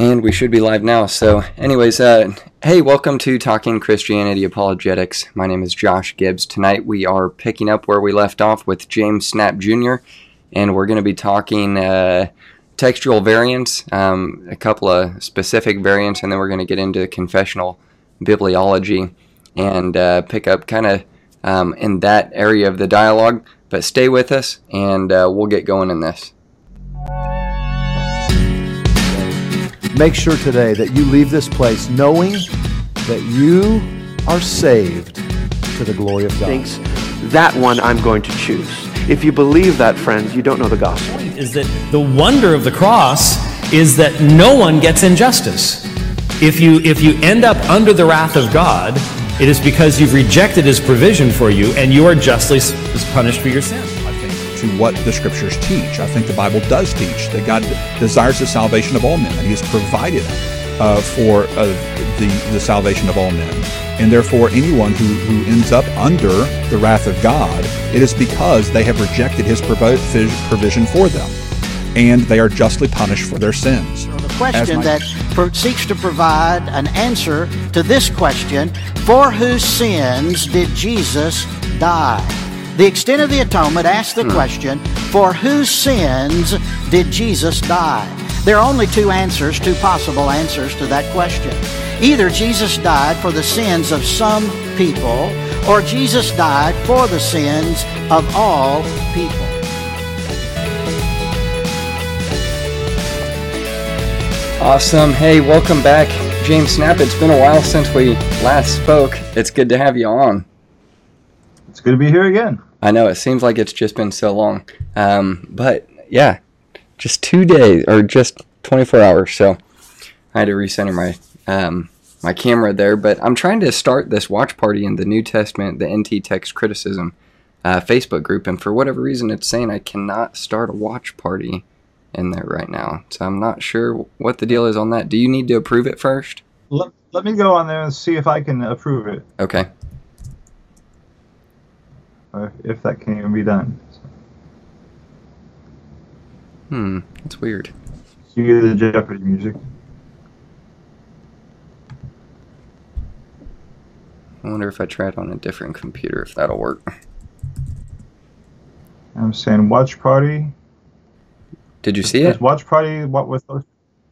And we should be live now. So, anyways, uh, hey, welcome to Talking Christianity Apologetics. My name is Josh Gibbs. Tonight we are picking up where we left off with James Snapp Jr., and we're going to be talking uh, textual variants, um, a couple of specific variants, and then we're going to get into confessional bibliology and uh, pick up kind of um, in that area of the dialogue. But stay with us, and uh, we'll get going in this. Make sure today that you leave this place knowing that you are saved to the glory of God. Thanks. that one I'm going to choose. If you believe that, friends, you don't know the gospel. Is that the wonder of the cross is that no one gets injustice. If you if you end up under the wrath of God, it is because you've rejected his provision for you and you are justly punished for your sin. To what the scriptures teach. I think the Bible does teach that God desires the salvation of all men, and he has provided uh, for uh, the, the salvation of all men. And therefore, anyone who, who ends up under the wrath of God, it is because they have rejected his provision for them. And they are justly punished for their sins. So the question that seeks to provide an answer to this question For whose sins did Jesus die? The extent of the atonement asks the hmm. question For whose sins did Jesus die? There are only two answers, two possible answers to that question. Either Jesus died for the sins of some people, or Jesus died for the sins of all people. Awesome. Hey, welcome back, James Snapp. It's been a while since we last spoke. It's good to have you on. It's good to be here again. I know it seems like it's just been so long, um, but yeah, just two days or just 24 hours. So I had to recenter my um, my camera there, but I'm trying to start this watch party in the New Testament, the NT Text Criticism uh, Facebook group, and for whatever reason, it's saying I cannot start a watch party in there right now. So I'm not sure what the deal is on that. Do you need to approve it first? Let, let me go on there and see if I can approve it. Okay. Or if that can even be done. Hmm, that's weird. You hear the Jeopardy music. I wonder if I try it on a different computer if that'll work. I'm saying watch party. Did you see it? Watch party. What was those?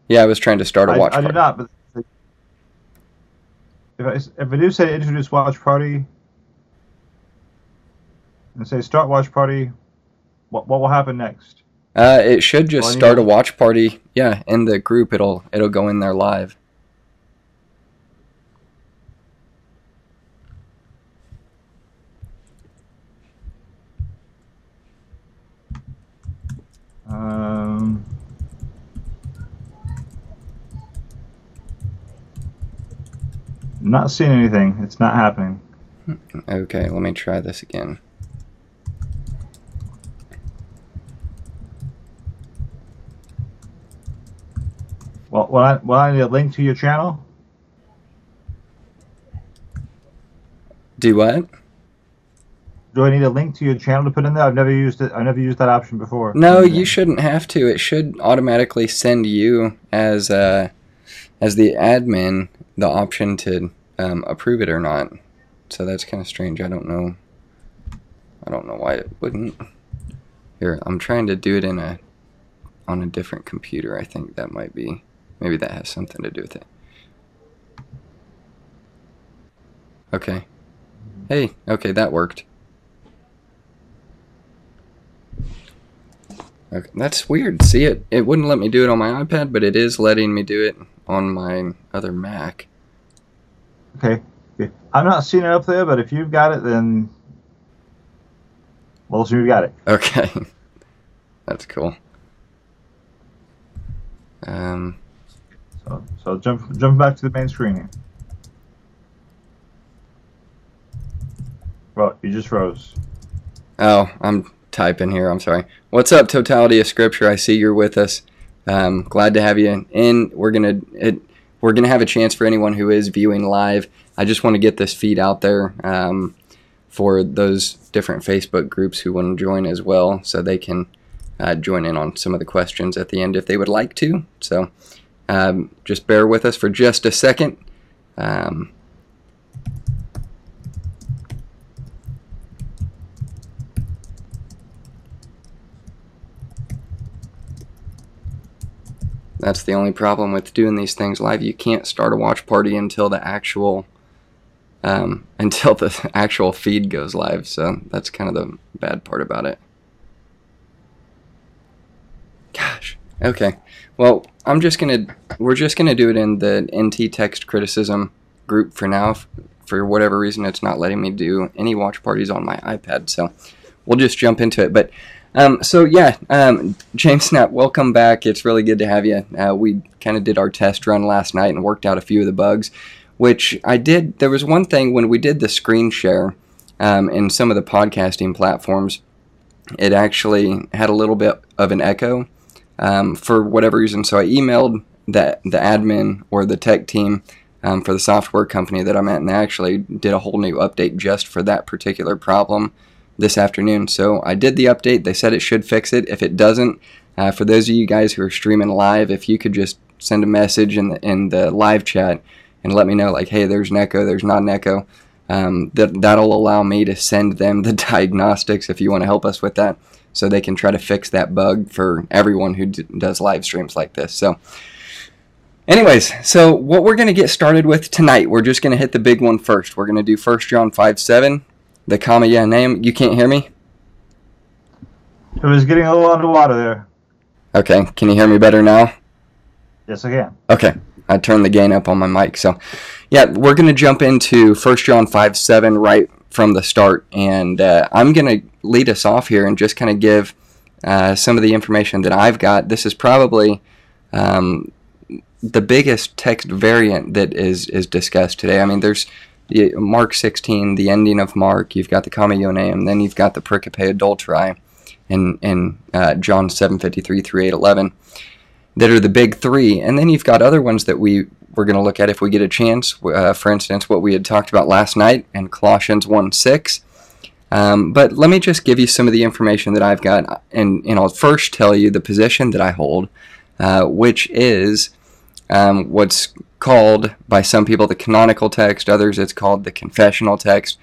Yeah, I was trying to start a watch I, party. I did not, but if I if I do say introduce watch party and say start watch party, what what will happen next? Uh, it should just start a watch party. Yeah, in the group, it'll it'll go in there live. Um. Not seeing anything. It's not happening. Okay, let me try this again. Will I, will I need a link to your channel? Do what? Do I need a link to your channel to put in there? I've never used it. I've never used that option before. No, you shouldn't have to. It should automatically send you as uh, as the admin the option to um, approve it or not. So that's kind of strange. I don't know. I don't know why it wouldn't. Here, I'm trying to do it in a on a different computer. I think that might be Maybe that has something to do with it. Okay. Hey, okay, that worked. Okay, that's weird. See it it wouldn't let me do it on my iPad, but it is letting me do it on my other Mac. Okay. I'm not seeing it up there, but if you've got it then we'll assume you got it. Okay. That's cool. Um so, jump jump back to the main screen here. Well, you just froze. Oh, I'm typing here. I'm sorry. What's up, Totality of Scripture? I see you're with us. Um, glad to have you in. We're gonna it, we're gonna have a chance for anyone who is viewing live. I just want to get this feed out there um, for those different Facebook groups who want to join as well, so they can uh, join in on some of the questions at the end if they would like to. So um, just bear with us for just a second. Um, That's the only problem with doing these things live. You can't start a watch party until the actual um, until the actual feed goes live. So that's kind of the bad part about it. Gosh. Okay. Well, I'm just gonna we're just gonna do it in the NT text criticism group for now. For whatever reason, it's not letting me do any watch parties on my iPad. So we'll just jump into it. But um, so yeah, um, James Snapp, welcome back. It's really good to have you. Uh, we kind of did our test run last night and worked out a few of the bugs, which I did. There was one thing when we did the screen share um, in some of the podcasting platforms, it actually had a little bit of an echo um, for whatever reason. So I emailed the the admin or the tech team. Um, for the software company that I'm at, and they actually did a whole new update just for that particular problem this afternoon. So I did the update. They said it should fix it. If it doesn't, uh, for those of you guys who are streaming live, if you could just send a message in the, in the live chat and let me know, like, hey, there's an echo, there's not an echo. Um, that that'll allow me to send them the diagnostics if you want to help us with that, so they can try to fix that bug for everyone who d- does live streams like this. So. Anyways, so what we're going to get started with tonight, we're just going to hit the big one first. We're going to do 1 John 5 7 the comma yeah name. You can't hear me? It was getting a little underwater there. Okay, can you hear me better now? Yes, I can. Okay, I turned the gain up on my mic. So, yeah, we're going to jump into 1 John 5 7 right from the start. And uh, I'm going to lead us off here and just kind of give uh, some of the information that I've got. This is probably um, the biggest text variant that is, is discussed today. I mean, there's Mark 16, the ending of Mark, you've got the comma and then you've got the pericope adulterae in, in uh, John 7.53 through 8.11 that are the big three. And then you've got other ones that we, we're going to look at if we get a chance. Uh, for instance, what we had talked about last night in Colossians 1.6. Um, but let me just give you some of the information that I've got, and, and I'll first tell you the position that I hold, uh, which is um, what's called by some people the canonical text, others it's called the confessional text.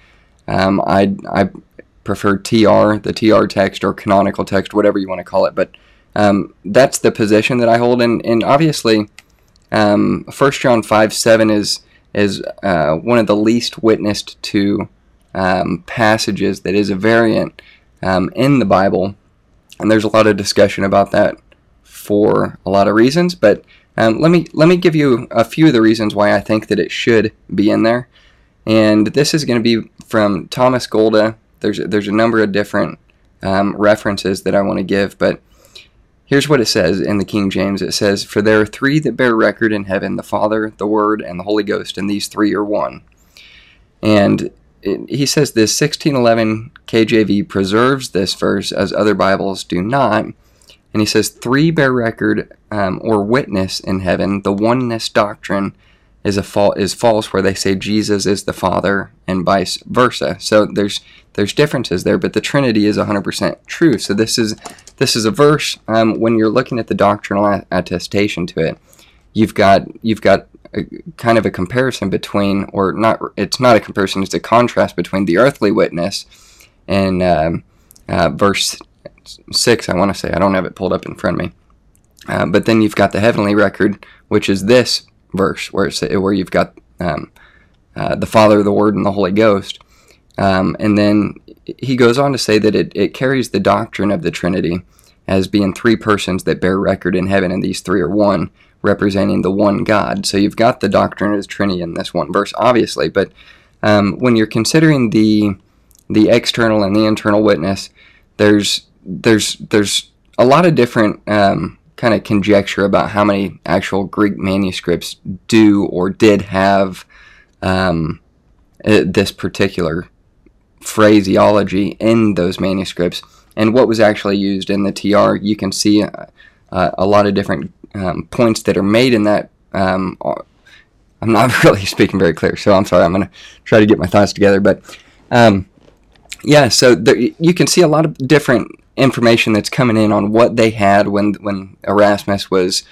Um, I, I prefer TR, the TR text, or canonical text, whatever you want to call it. But um, that's the position that I hold, and, and obviously, um, 1 John 5 7 is, is uh, one of the least witnessed to um, passages that is a variant um, in the Bible. And there's a lot of discussion about that for a lot of reasons, but um, let me let me give you a few of the reasons why I think that it should be in there, and this is going to be from Thomas Golda. There's there's a number of different um, references that I want to give, but here's what it says in the King James. It says, "For there are three that bear record in heaven: the Father, the Word, and the Holy Ghost, and these three are one." And it, he says this 1611 KJV preserves this verse as other Bibles do not and he says, Three bear record um, or witness in heaven. The oneness doctrine is a fa- is false, where they say Jesus is the Father and vice versa. So there's there's differences there, but the Trinity is 100% true. So this is this is a verse um, when you're looking at the doctrinal attestation to it. You've got you've got a, kind of a comparison between, or not. It's not a comparison. It's a contrast between the earthly witness and um, uh, verse 6, I want to say. I don't have it pulled up in front of me. Uh, but then you've got the heavenly record, which is this verse, where, it's, where you've got um, uh, the Father, the Word, and the Holy Ghost. Um, and then he goes on to say that it, it carries the doctrine of the Trinity as being three persons that bear record in heaven, and these three are one, representing the one God. So you've got the doctrine of the Trinity in this one verse, obviously, but um, when you're considering the the external and the internal witness, there's there's there's a lot of different um, kind of conjecture about how many actual Greek manuscripts do or did have um, uh, this particular phraseology in those manuscripts, and what was actually used in the TR. You can see uh, uh, a lot of different um, points that are made in that. Um, I'm not really speaking very clear, so I'm sorry. I'm going to try to get my thoughts together, but um, yeah, so there, you can see a lot of different information that's coming in on what they had when when Erasmus was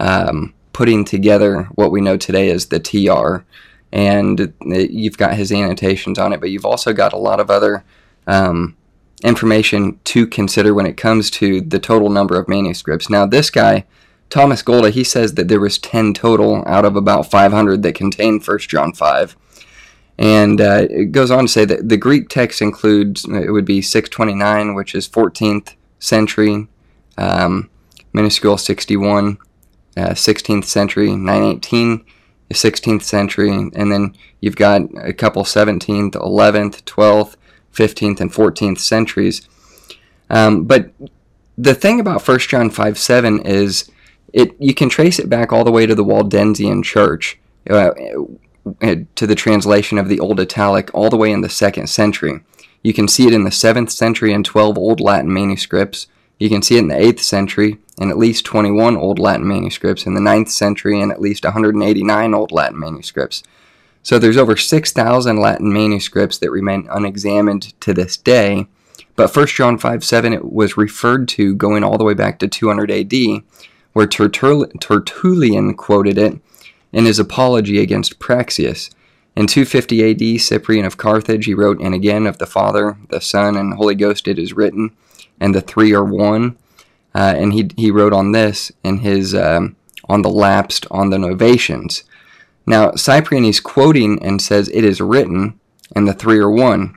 um, putting together what we know today as the TR. And you've got his annotations on it, but you've also got a lot of other um, information to consider when it comes to the total number of manuscripts. Now, this guy, Thomas Golda, he says that there was 10 total out of about 500 that contained 1 John 5. And uh, it goes on to say that the Greek text includes, it would be 629, which is 14th century, um, minuscule 61, uh, 16th century, 918, 16th century, and then you've got a couple 17th, 11th, 12th, 15th, and 14th centuries. Um, but the thing about 1 John 5 7 is it you can trace it back all the way to the Waldensian Church, uh, uh, Uh, to the translation of the Old Italic, all the way in the second century. You can see it in the 7th century in 12 Old Latin manuscripts. You can see it in the 8th century in at least 21 Old Latin manuscripts, in the 9th century in at least 189 Old Latin manuscripts. So there's over 6,000 Latin manuscripts that remain unexamined to this day. But 1 John 5 7 it was referred to going all the way back to 200 AD, where Tertullian quoted it in his apology against Praxeas. In 250 AD, Cyprian of Carthage, he wrote, And again of the Father, the Son, and Holy Ghost it is written, and the three are one. Uh, and he, he wrote on this in his, um, on the lapsed, on the Novatians. Now, Cyprian is quoting and says, It is written, and the three are one.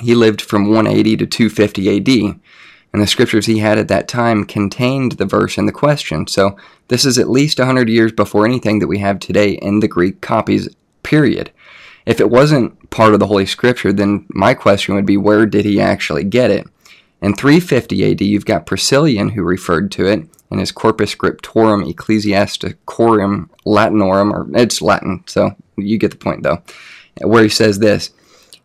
He lived from 180 to 250 AD, and the scriptures he had at that time contained the verse in the question. So, this is at least 100 years before anything that we have today in the Greek copies, period. If it wasn't part of the Holy Scripture, then my question would be where did he actually get it? In 350 AD, you've got Priscillian who referred to it, in his Corpus Scriptorum Ecclesiasticorum Latinorum, or it's Latin, so you get the point though, where he says this.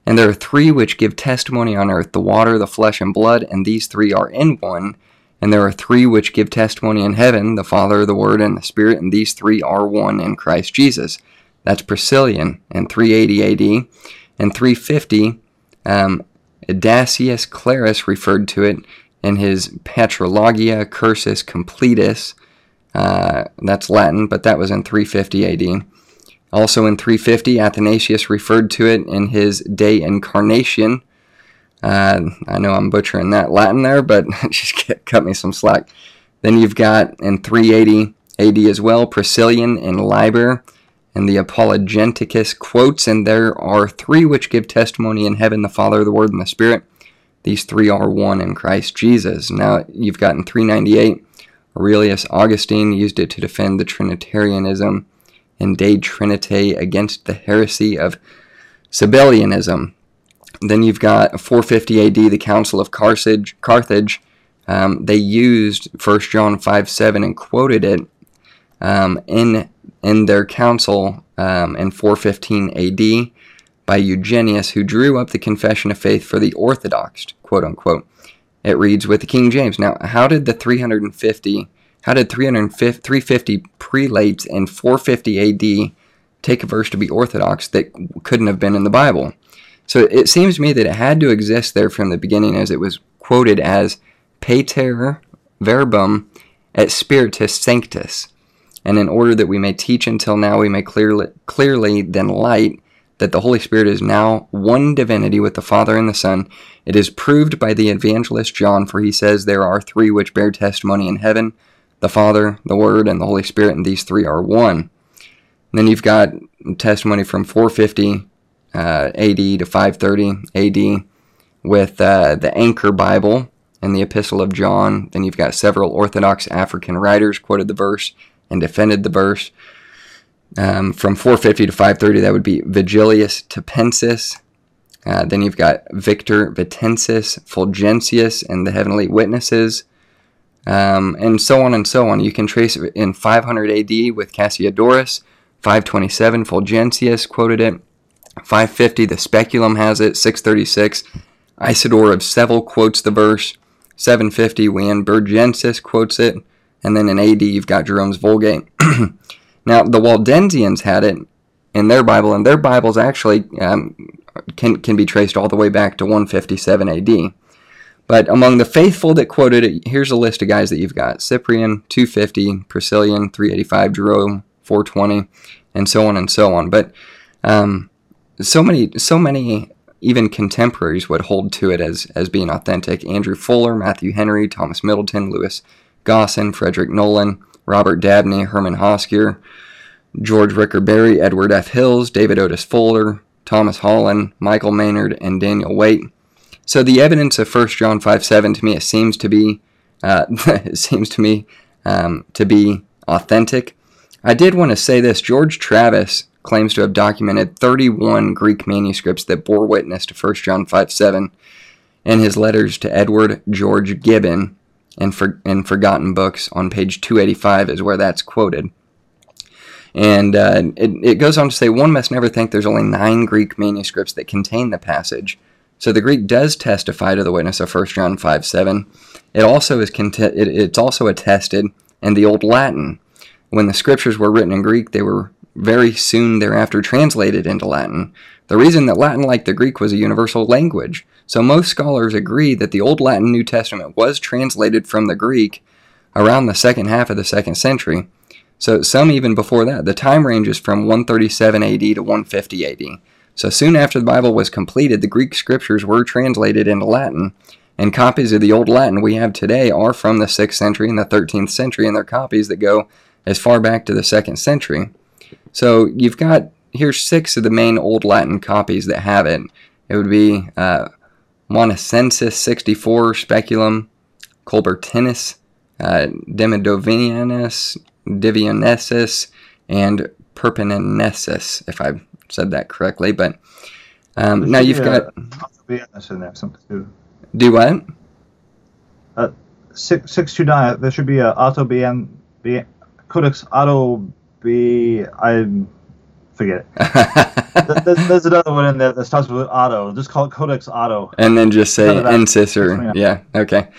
And there are three which give testimony on earth the water, the flesh, and blood, and these three are in one. And there are three which give testimony in heaven the Father, the Word, and the Spirit, and these three are one in Christ Jesus. That's Priscillian in 380 AD. In 350, um, Clarus referred to it in his Patrologia Cursus Completus. Uh, that's Latin, but that was in 350 AD. Also in 350, Athanasius referred to it in his De Incarnation. Uh, I know I'm butchering that Latin there, but just cut me some slack. Then you've got in 380 AD as well, Priscillian in Liber and the Apologeticus quotes, and there are three which give testimony in heaven the Father, the Word, and the Spirit. These three are one in Christ Jesus. Now, you've got in 398, Aurelius Augustine used it to defend the Trinitarianism in De Trinite against the heresy of Sabellianism. Then you've got 450 AD, the Council of Carthage. Carthage um, they used 1 John 5 7 and quoted it um, in, in their council um, in 415 AD by Eugenius, who drew up the Confession of Faith for the Orthodox, quote unquote. It reads with the King James. Now, how did the 350, how did 350 prelates in 450 AD take a verse to be Orthodox that couldn't have been in the Bible? So it seems to me that it had to exist there from the beginning as it was quoted as Pater verbum et spiritus sanctus. And in order that we may teach until now, we may clearly, clearly then light that the Holy Spirit is now one divinity with the Father and the Son. It is proved by the evangelist John, for he says there are three which bear testimony in heaven the Father, the Word, and the Holy Spirit, and these three are one. And then you've got testimony from 450 uh, AD to 530 AD with uh, the Anchor Bible and the Epistle of John. Then you've got several Orthodox African writers quoted the verse and defended the verse. Um, from 450 to 530, that would be Vigilius Tapensis. Uh, then you've got Victor Vitensis, Fulgentius, and the Heavenly Witnesses, um, and so on and so on. You can trace it in 500 AD with Cassiodorus, 527, Fulgentius quoted it, 550, the Speculum has it, 636, Isidore of Seville quotes the verse, 750, when Burgensis quotes it, and then in AD you've got Jerome's Vulgate. Now, the Waldensians had it in their Bible, and their Bibles actually um, can, can be traced all the way back to 157 AD. But among the faithful that quoted it, here's a list of guys that you've got Cyprian, 250, Priscillian, 385, Jerome, 420, and so on and so on. But um, so many, so many even contemporaries would hold to it as, as being authentic. Andrew Fuller, Matthew Henry, Thomas Middleton, Lewis Gaussen, Frederick Nolan, Robert Dabney, Herman Hoskier, George Ricker Berry, Edward F. Hills, David Otis Fuller, Thomas Holland, Michael Maynard, and Daniel Waite. So the evidence of 1 John 5 7 to me, it seems to be, uh, it seems to me um, to be authentic. I did want to say this George Travis claims to have documented 31 Greek manuscripts that bore witness to 1 John 5 7 in his letters to Edward George Gibbon and, for, and Forgotten Books on page 285 is where that's quoted. And uh, it, it goes on to say one must never think there's only nine Greek manuscripts that contain the passage. So the Greek does testify to the witness of 1 John 5 7. It also is cont- it, it's also attested in the Old Latin. When the scriptures were written in Greek, they were very soon thereafter translated into Latin. The reason that Latin, like the Greek, was a universal language. So most scholars agree that the Old Latin New Testament was translated from the Greek around the second half of the second century. So some even before that. The time ranges from 137 AD to 150 AD. So soon after the Bible was completed, the Greek scriptures were translated into Latin, and copies of the Old Latin we have today are from the 6th century and the 13th century, and they're copies that go as far back to the 2nd century. So you've got here's six of the main Old Latin copies that have it. It would be uh, Monacensis 64 Speculum, Colbertinus, uh, Demidovinianus, Divionesis, and Perpinensis, if I said that correctly. But um, There now you've be got Autobianus in there, something too. do what? Uh, six six two nine. There should be a Autobian, be, Codex Auto B. I forget it. There's, there's another one in there that starts with Auto. Just call it Codex Auto. and then just say of or yeah, okay,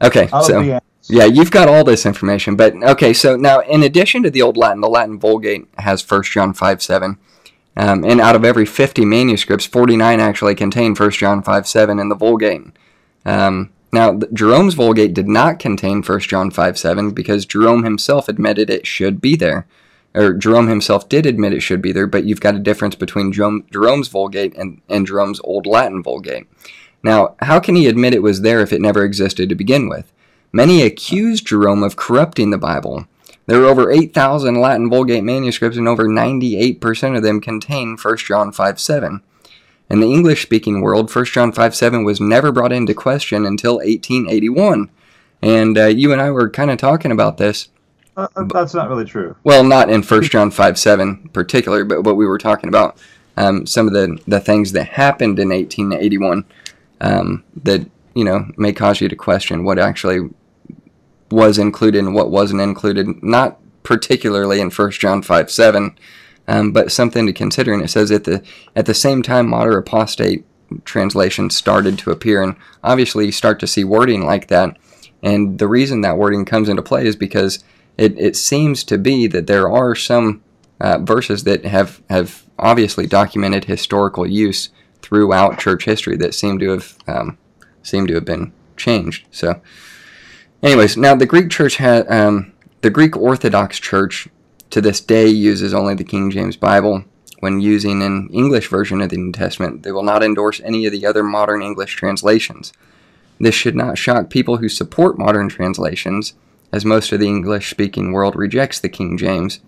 okay. So Autobianus. Yeah, you've got all this information, but okay. So now, in addition to the Old Latin, the Latin Vulgate has First John 5 7. Um, and out of every 50 manuscripts, 49 actually contain 1 John 5 7 in the Vulgate. Um, now, Jerome's Vulgate did not contain 1 John 5 7 because Jerome himself admitted it should be there. Or Jerome himself did admit it should be there, but you've got a difference between Jerome, Jerome's Vulgate and, and Jerome's Old Latin Vulgate. Now, how can he admit it was there if it never existed to begin with? Many accused Jerome of corrupting the Bible. There are over 8,000 Latin Vulgate manuscripts, and over 98% of them contain 1 John 5 7. In the English speaking world, 1 John 5 7 was never brought into question until 1881. And uh, you and I were kind of talking about this. Uh, uh, that's not really true. Well, not in 1 John 5 7 particular, but what we were talking about, um, some of the, the things that happened in 1881 um, that, you know, may cause you to question what actually was included and what wasn't included, not particularly in 1 John 5 7, um, but something to consider. And it says at the, at the same time, modern apostate translations started to appear. And obviously, you start to see wording like that. And the reason that wording comes into play is because it, it seems to be that there are some uh, verses that have, have obviously documented historical use throughout church history that seem to have um, seem to have been changed. So, anyways, now the Greek Church had um, the Greek Orthodox Church to this day uses only the King James Bible. When using an English version of the New Testament, they will not endorse any of the other modern English translations. This should not shock people who support modern translations, as most of the English speaking world rejects the King James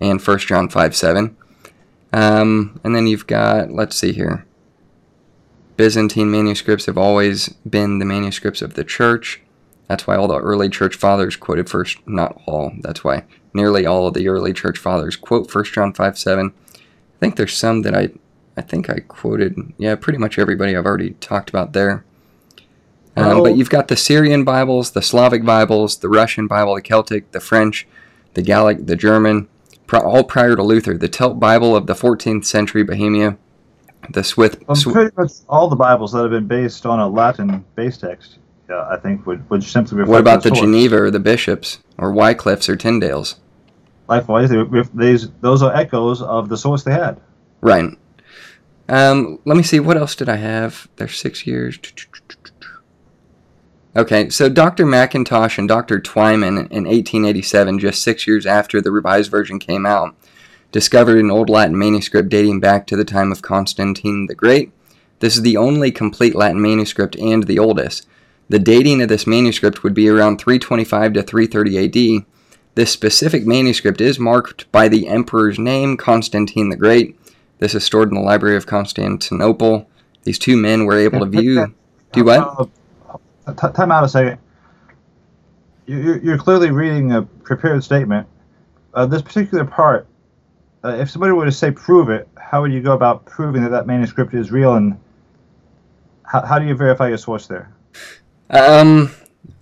and 1 John 5 7. Um, and then you've got, let's see here. Byzantine manuscripts have always been the manuscripts of the church. That's why all the early church fathers quoted first, not all, that's why nearly all of the early church fathers quote 1 John 5 7. I think there's some that I, I think I quoted, yeah, pretty much everybody I've already talked about there. Um, Oh. but you've got the Syrian Bibles, the Slavic Bibles, the Russian Bible, the Celtic, the French, the Gallic, the German, all prior to Luther. The Tepl Bible of the 14th century Bohemia, the Swiss. Um, pretty much all the Bibles that have been based on a Latin base text, uh, I think, would, would simply refer what about to the. Geneva or the Bishops or Wycliffe's or Tyndale's? Likewise, they, these those are echoes of the source they had. Right. Um, let me see. What else did I have? There's six years. Okay, so Dr. McIntosh and Dr. Twyman in 1887, just six years after the Revised Version came out, discovered an Old Latin manuscript dating back to the time of Constantine the Great. This is the only complete Latin manuscript and the oldest. The dating of this manuscript would be around 325 to 330 AD. This specific manuscript is marked by the emperor's name, Constantine the Great. This is stored in the Library of Constantinople. These two men were able to view. Do what? Uh, time out a second. You- You're, you're clearly reading a prepared statement. Uh, this particular part, uh, if somebody were to say prove it, how would you go about proving that that manuscript is real and how, how do you verify your source there? Um,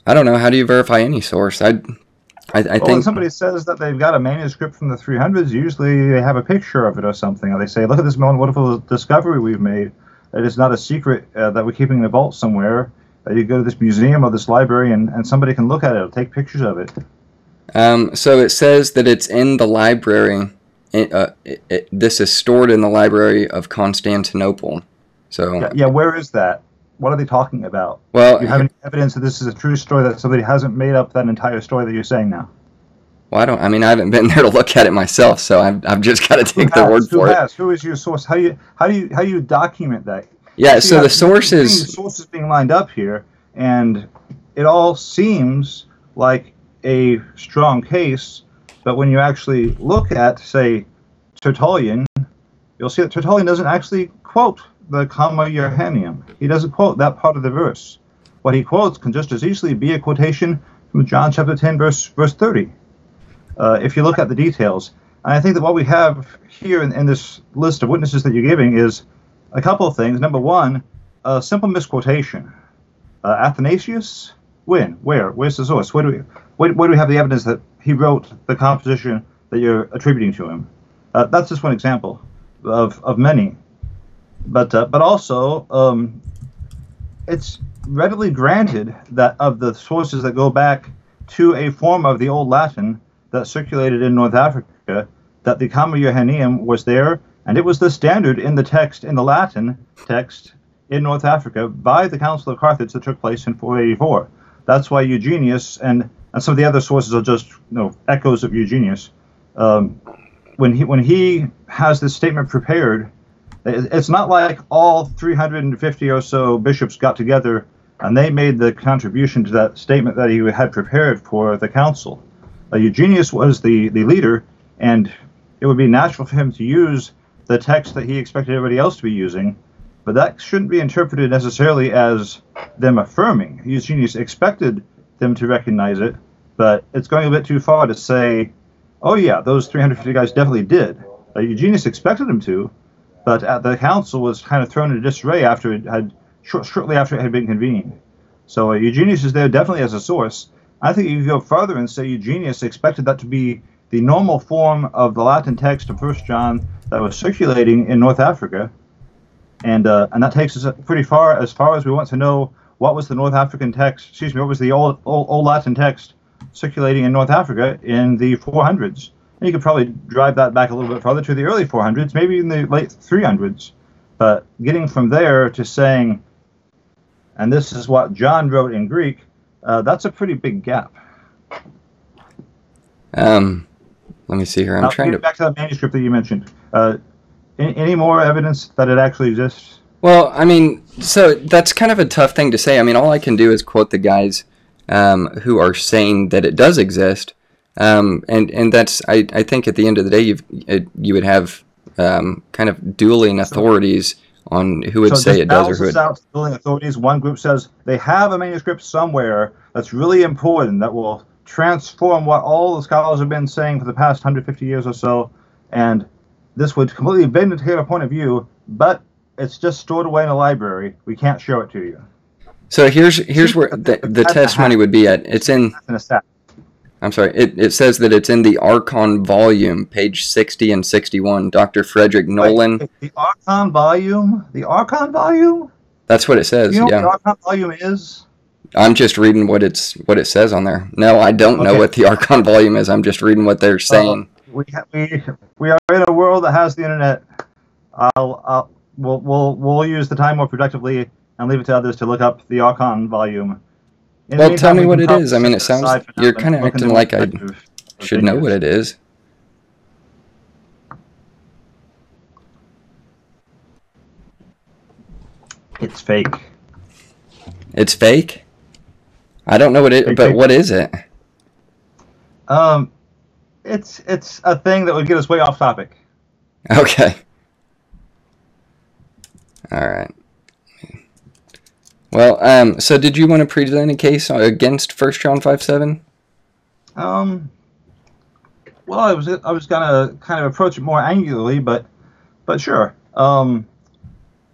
I don't know. How do you verify any source? I, I, I Well, when think. somebody says that they've got a manuscript from the 300s, usually they have a picture of it or something. Or they say, look at this wonderful discovery we've made. It is not a secret uh, that we're keeping in a vault somewhere. Uh, you go to this museum or this library and, and somebody can look at it or take pictures of it. Um, so it says that it's in the library. It, uh, it, it, this is stored in the library of Constantinople. So, Yeah, yeah, where is that? What are they talking about? well, Do you have any evidence that this is a true story that somebody hasn't made up that entire story that you're saying now? well, I don't. I mean, I haven't been there to look at it myself, so I've, I've just got to take has? word Who for it. has? Who is your source? How do you how do you how do you document that? Yeah. You So the source is. sources being lined up here, and it all seems like a strong case. But when you actually look at, say, Tertullian, you'll see that Tertullian doesn't actually quote the comma Johanneum. He doesn't quote that part of the verse. What he quotes can just as easily be a quotation from John chapter 10, verse verse 30. Uh, if you look at the details, and I think that what we have here in, in this list of witnesses that you're giving is a couple of things. Number one, a simple misquotation. Uh, Athanasius, when, where, where's the source? Where do we, where, where do we have the evidence that he wrote the composition that you're attributing to him? Uh, that's just one example of, of many. But uh, but also, um, it's readily granted that of the sources that go back to a form of the Old Latin that circulated in North Africa, that the Comma Johanneum was there, and it was the standard in the text, in the Latin text in North Africa by the Council of Carthage that took place in 484. That's why Eugenius and, and some of the other sources are just you know, echoes of Eugenius. Um, when he when he has this statement prepared, it's not like all 350 or so bishops got together and they made the contribution to that statement that he had prepared for the council. Uh, Eugenius was the, the leader, and it would be natural for him to use the text that he expected everybody else to be using, but that shouldn't be interpreted necessarily as them affirming. Eugenius expected them to recognize it, but it's going a bit too far to say, oh yeah, those 350 guys definitely did. Uh, Eugenius expected them to, but at the council was kind of thrown into disarray after it had short, shortly after it had been convened. So uh, Eugenius is there definitely as a source. I think you go further and say Eugenius expected that to be the normal form of the Latin text of First John that was circulating in North Africa, and uh, and that takes us pretty far as far as we want to know what was the North African text. Excuse me, what was the old old, old Latin text circulating in North Africa in the 400s? And you could probably drive that back a little bit further to the early 400s, maybe in the late 300s. But getting from there to saying, and this is what John wrote in Greek, uh, that's a pretty big gap. Um, let me see here. I'm Now, trying to. back to that manuscript that you mentioned. Uh, any, any more evidence that it actually exists? Well, I mean, so that's kind of a tough thing to say. I mean, all I can do is quote the guys um, who are saying that it does exist, um, and and that's I, I think at the end of the day you've you would have um, kind of dueling authorities on who would so say it does or who it. out to building authorities. One group says they have a manuscript somewhere that's really important that will transform what all the scholars have been saying for the past 150 years or so, and this would completely vindicate a point of view, but it's just stored away in a library. We can't show it to you. So here's here's where the, the testimony would be at. It's in. That's in a stat. I'm sorry. It, it says that it's in the Archon volume, page 60 and 61. Dr. Frederick Nolan. Wait, the Archon volume? The Archon volume? That's what it says. You know yeah. what the Archon volume is? I'm just reading what it's what it says on there. No, I don't know what the Archon volume is. I'm just reading what they're uh, saying. we, ha- we we are in a world that has the internet. I'll, I'll we'll, we'll we'll use the time more productively and leave it to others to look up the Archon volume. Well, tell me what it is. I mean, it sounds you're kind of acting like I should know what it is. It's fake. It's fake. I don't know what it, Fake, but fake. what is it? Um, it's it's a thing that would get us way off topic. Okay. All right. Well, um, so did you want to present a case against First John five seven? Um, well, I was I was gonna kind of approach it more angularly, but but sure. Um,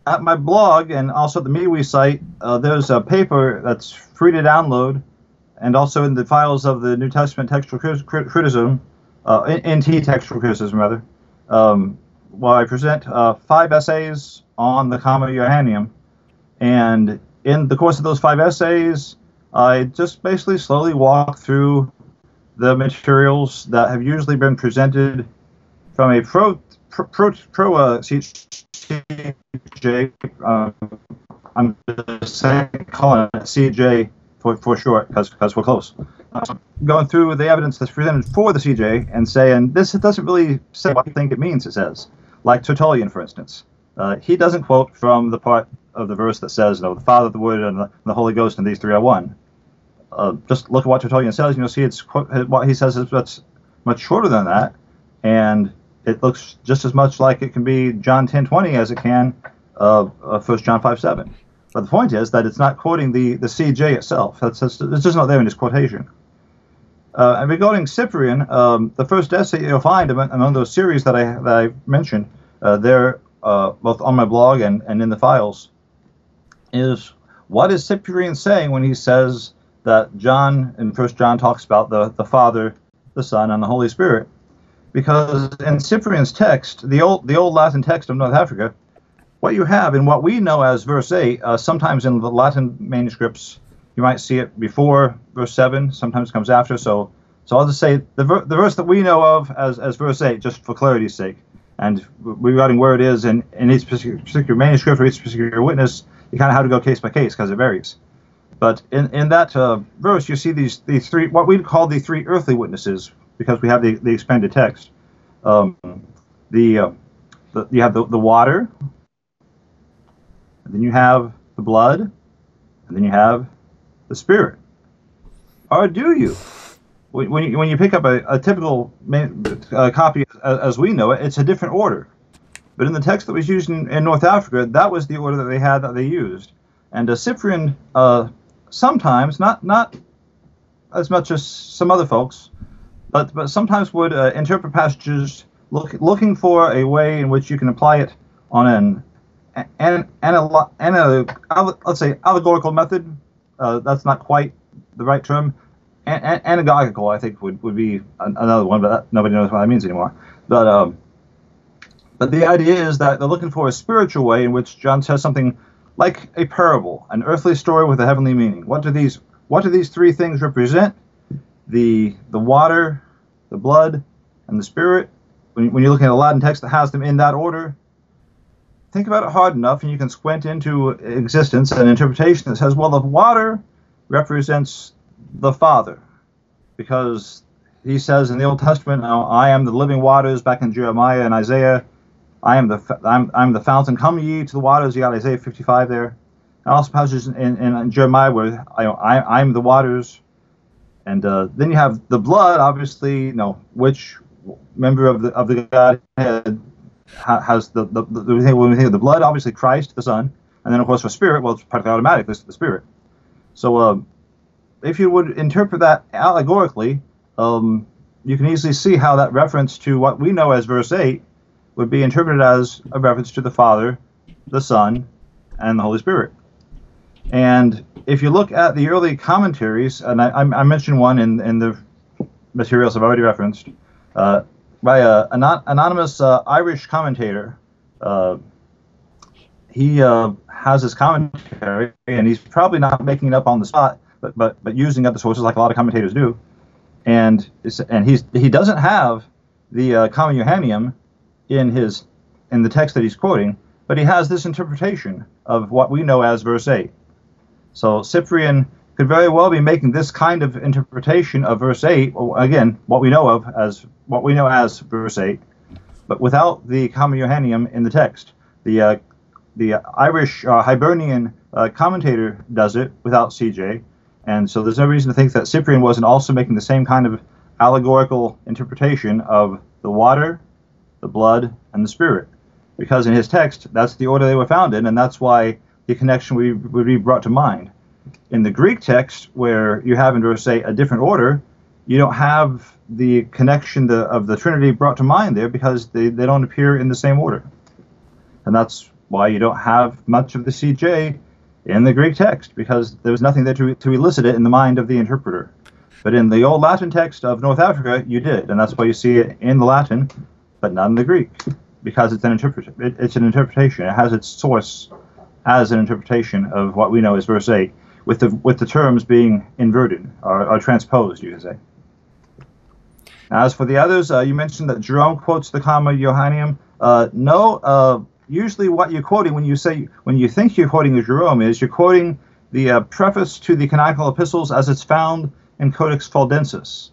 at my blog and also the MeWe site, uh, there's a paper that's free to download, and also in the files of the New Testament textual crit- crit- criticism, uh, NT textual criticism rather. Um, well, I present uh, five essays on the Comma Johanneum, and in the course of those five essays, I just basically slowly walk through the materials that have usually been presented from a pro pro pro, pro uh, CJ. Uh, I'm just calling it CJ for, for short because we're close. Uh, going through the evidence that's presented for the CJ and saying this doesn't really say what you think it means. It says, like Tertullian, for instance, uh, he doesn't quote from the part of the verse that says, "You know, the Father, the Word, and the, Holy Ghost, and these three are one." uh, just look at what Tertullian says, and you'll see it's what he says is that's much shorter than that, and it looks just as much like it can be John 10:20 as it can uh, uh, 1 John 5:7. But the point is that it's not quoting the the CJ itself. That's, it's just not there in his quotation. Uh, and regarding Cyprian, um, the first essay you'll find among, those series that I that I mentioned, uh, there uh, both on my blog and, and in the files, is what is Cyprian saying when he says that John in First John talks about the the Father, the Son, and the Holy Spirit, because in Cyprian's text, the old the old Latin text of North Africa, what you have in what we know as verse eight, uh, sometimes in the Latin manuscripts you might see it before verse seven, sometimes comes after. So so I'll just say the ver- the verse that we know of as as verse eight, just for clarity's sake, and regarding where it is in in each particular manuscript or each particular witness, you kind of have to go case by case because it varies. But in, in that uh, verse, you see these these three what we call the three earthly witnesses because we have the, the expanded text. Um, the, uh, the you have the, the water, then you have the blood, and then you have the spirit. Or do you? When when you, when you pick up a, a typical uh, copy as we know it, it's a different order. But in the text that was used in, in North Africa, that was the order that they had that they used. And uh, Cyprian uh, sometimes, not not as much as some other folks, but but sometimes would uh, interpret passages look, looking for a way in which you can apply it on an an, an, an, an let's say allegorical method. Uh, that's not quite the right term. An, an, anagogical, I think, would, would be an, another one, but that, nobody knows what that means anymore. But um, but the idea is that they're looking for a spiritual way in which John says something like a parable, an earthly story with a heavenly meaning. What do these what do these three things represent? The the water, the blood, and the spirit. When, when you're looking at a Latin text that has them in that order, think about it hard enough, and you can squint into existence an interpretation that says, well, the water represents the Father, because he says in the Old Testament, "I am the living waters." Back in Jeremiah and Isaiah, I am the I'm, I'm the fountain. Come ye to the waters. You got Isaiah 55 there. And also passages in, in, in Jeremiah where I, I I'm the waters. And uh, then you have the blood, obviously. You know which member of the of the Godhead has the the, the, when we think of the blood, obviously Christ, the Son, and then of course for spirit, well, it's practically automatic. This the spirit. So uh, if you would interpret that allegorically, um, you can easily see how that reference to what we know as verse eight would be interpreted as a reference to the Father, the Son, and the Holy Spirit. And if you look at the early commentaries, and I, I mentioned one in, in the materials I've already referenced, uh, by an anonymous uh, Irish commentator. Uh, he uh, has his commentary, and he's probably not making it up on the spot, but but but using other sources like a lot of commentators do. And and he's he doesn't have the uh, Comma Johanneum in his in the text that he's quoting, but he has this interpretation of what we know as verse eight. So Cyprian could very well be making this kind of interpretation of verse 8, again, what we know of as what we know as verse 8, but without the Comma Johanneum in the text. The uh, the Irish uh, Hibernian uh, commentator does it without CJ, and so there's no reason to think that Cyprian wasn't also making the same kind of allegorical interpretation of the water, the blood, and the spirit, because in his text that's the order they were found in, and that's why the connection would be brought to mind. In the Greek text, where you have in verse 8 a different order, you don't have the connection the, of the Trinity brought to mind there because they, they don't appear in the same order. And that's why you don't have much of the CJ in the Greek text, because there was nothing there to, to elicit it in the mind of the interpreter. But in the old Latin text of North Africa, you did, and that's why you see it in the Latin, but not in the Greek, because it's an interpret it, it's an interpretation. It has its source as an interpretation of what we know as verse eight, with the with the terms being inverted or, or transposed, you could say. As for the others, uh, you mentioned that Jerome quotes the Comma Johanneum. Uh, no, uh, usually what you're quoting when you say when you think you're quoting Jerome is you're quoting the uh, preface to the canonical epistles as it's found in Codex Fuldensis.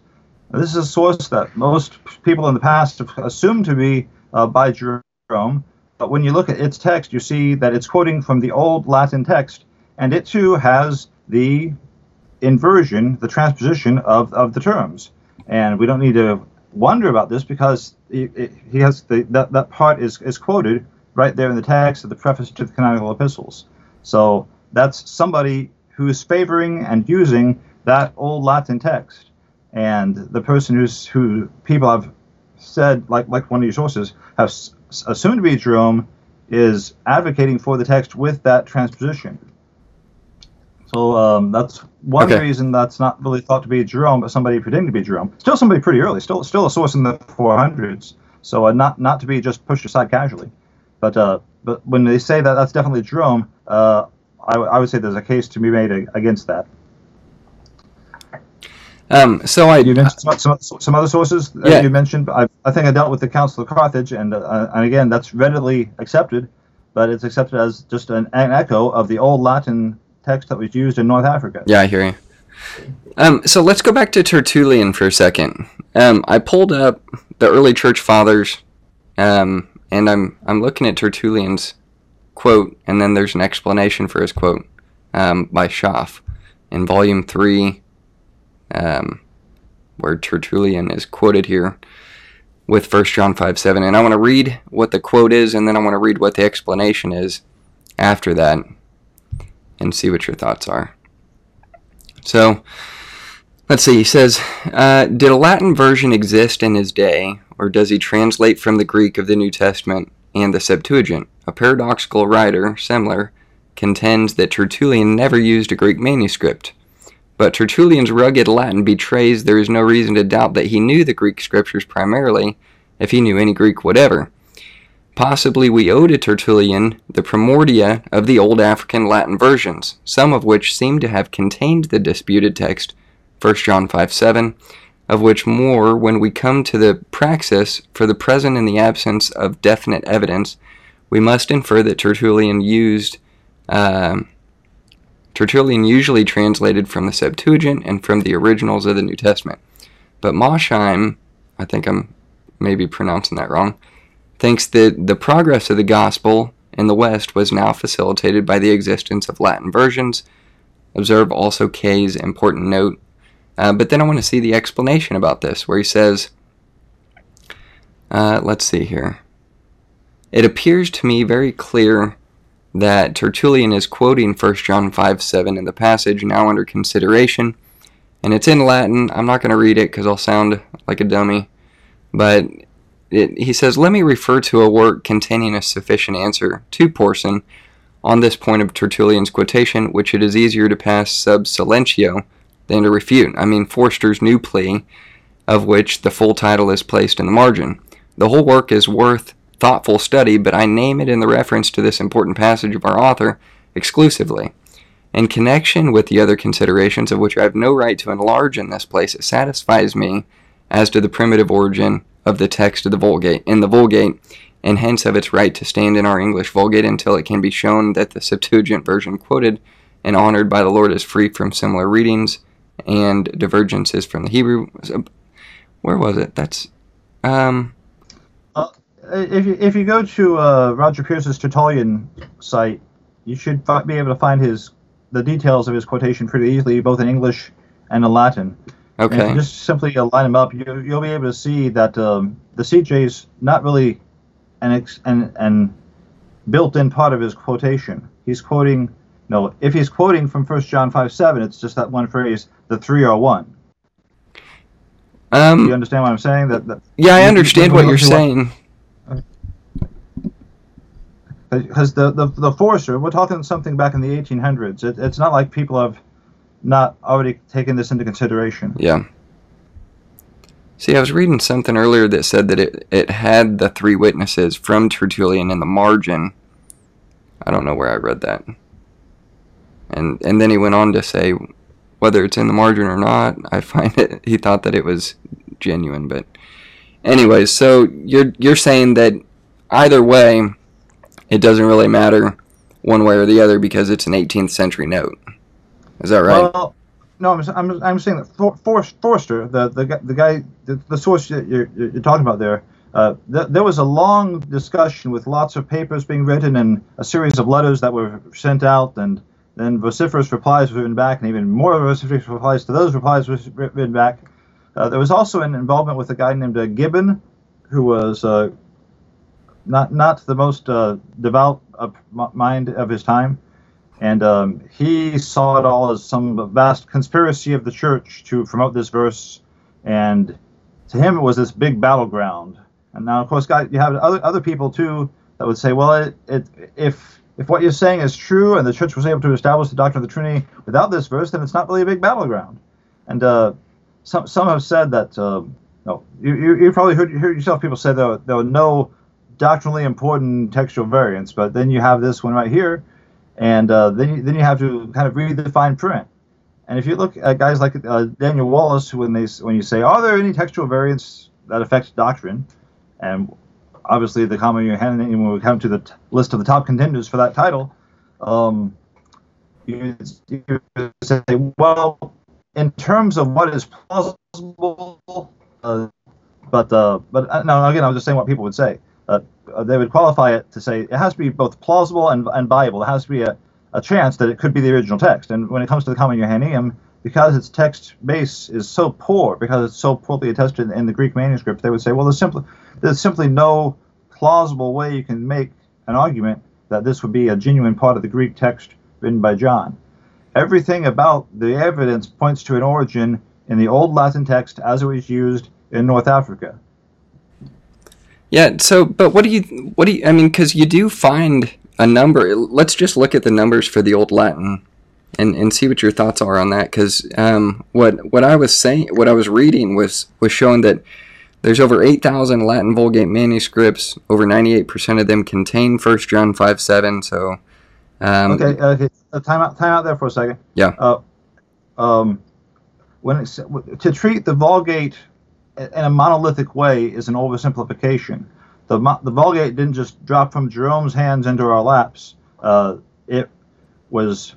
This is a source that most people in the past have assumed to be uh, by Jerome, but when you look at its text, you see that it's quoting from the old Latin text, and it too has the inversion, the transposition of, of the terms. And we don't need to wonder about this because it, he has the, that, that part is, is quoted right there in the text of the preface to the canonical epistles. So that's somebody who is favoring and using that old Latin text. And the person who's who people have said, like like one of your sources, have s- assumed to be Jerome, is advocating for the text with that transposition. So um, that's one Okay. reason that's not really thought to be Jerome, but somebody pretending to be Jerome. Still somebody pretty early. Still still a source in the 400s. So uh, not not to be just pushed aside casually. But uh, but when they say that that's definitely Jerome, uh, I, would say there's a case to be made a- against that. Um, so I You mentioned some, some, some other sources that Yeah. you mentioned. I, I think I dealt with the Council of Carthage, and uh, and again that's readily accepted, but it's accepted as just an, an echo of the old Latin text that was used in North Africa. Yeah, I hear you. Um, so let's go back to Tertullian for a second. Um, I pulled up the early church fathers, um, and I'm I'm looking at Tertullian's quote, and then there's an explanation for his quote um, by Schaff in volume three, um, where Tertullian is quoted here with 1 John 5 7. And I want to read what the quote is, and then I want to read what the explanation is after that, and see what your thoughts are. So, let's see. He says, uh, Did a Latin version exist in his day, or does he translate from the Greek of the New Testament and the Septuagint? A paradoxical writer, Semler, contends that Tertullian never used a Greek manuscript. But Tertullian's rugged Latin betrays there is no reason to doubt that he knew the Greek scriptures primarily, if he knew any Greek whatever. Possibly we owe to Tertullian the primordia of the old African Latin versions, some of which seem to have contained the disputed text, 1 John 5 7, of which more when we come to the praxis, for the present in the absence of definite evidence, we must infer that Tertullian used. um Tertullian usually translated from the Septuagint and from the originals of the New Testament. But Mosheim, I think I'm maybe pronouncing that wrong, thinks that the progress of the gospel in the West was now facilitated by the existence of Latin versions. Observe also Kaye's important note. Uh, but then I want to see the explanation about this, where he says, uh, let's see here. It appears to me very clear that Tertullian is quoting 1 John 5 7 in the passage now under consideration, and it's in Latin. I'm not going to read it because I'll sound like a dummy, but it, he says, Let me refer to a work containing a sufficient answer to Porson on this point of Tertullian's quotation, which it is easier to pass sub silentio than to refute. I mean, Forster's new plea, of which the full title is placed in the margin. The whole work is worth thoughtful study, but I name it in the reference to this important passage of our author exclusively. In connection with the other considerations of which I have no right to enlarge in this place, it satisfies me as to the primitive origin of the text of the Vulgate in the Vulgate, and hence of its right to stand in our English Vulgate until it can be shown that the Septuagint version quoted and honored by the Lord is free from similar readings and divergences from the Hebrew. Where was it? That's um. If you if you go to uh, Roger Pearse's Tertullian site, you should fi- be able to find his the details of his quotation pretty easily, both in English and in Latin. And if Okay. you just simply uh, line them up, you, you'll be able to see that um, the CJ's not really an ex- an, an built-in part of his quotation. He's quoting, no, if he's quoting from First John 5 7, it's just that one phrase, the three are one. Do you Um. understand what I'm saying? That, that Yeah, I understand what you- you're you- saying. Because the, the the Forster, we're talking something back in the 1800s. It, it's not like people have not already taken this into consideration. Yeah. See, I was reading something earlier that said that it, it had the three witnesses from Tertullian in the margin. I don't know where I read that. And and then he went on to say whether it's in the margin or not, I find it he thought that it was genuine, but anyways, so you're you're saying that either way it doesn't really matter one way or the other because it's an 18th century note. Is that right? Well, no, I'm, I'm, I'm saying that For, For, Forster, the the the, guy the, the source that you're, you're talking about there, uh, th- there was a long discussion with lots of papers being written and a series of letters that were sent out, and then vociferous replies were written back, and even more vociferous replies to those replies were writ- written back. Uh, there was also an involvement with a guy named uh, Gibbon, who was uh, not not the most uh, devout mind of his time and um, he saw it all as some vast conspiracy of the church to promote this verse, and to him it was this big battleground. And now, of course, God, you have other other people too that would say, well, it, it if if what you're saying is true, and the church was able to establish the doctrine of the Trinity without this verse, then it's not really a big battleground. And uh, some some have said that um, no, you, you you probably heard, heard yourself people say there there were no doctrinally important textual variants, but then you have this one right here and uh, then you, then you have to kind of read the fine print. And if you look at guys like uh, Daniel Wallace, when they when you say, are there any textual variants that affect doctrine, and obviously the Comma Johanneum when we come to the t- list of the top contenders for that title, um, you, you say, well, in terms of what is plausible, uh, but uh, but uh, no, again, I was just saying what people would say. Uh, they would qualify it to say it has to be both plausible and, and viable. It has to be a, a chance that it could be the original text. And when it comes to the Comma Johanneum, because its text base is so poor, because it's so poorly attested in the Greek manuscript, they would say, well, there's simply there's simply no plausible way you can make an argument that this would be a genuine part of the Greek text written by John. Everything about the evidence points to an origin in the Old Latin text as it was used in North Africa. Yeah. So, but what do you, what do you, I mean, because you do find a number. Let's just look at the numbers for the Old Latin, and and see what your thoughts are on that. Because um, what what I was saying, what I was reading was was showing that there's over eight thousand Latin Vulgate manuscripts. Over ninety eight percent of them contain First John five seven. So, um, Okay, okay. Uh, time out, time out there for a second. Yeah. Uh, um, when it's, to treat the Vulgate in a monolithic way is an oversimplification. The the Vulgate didn't just drop from Jerome's hands into our laps. Uh, it was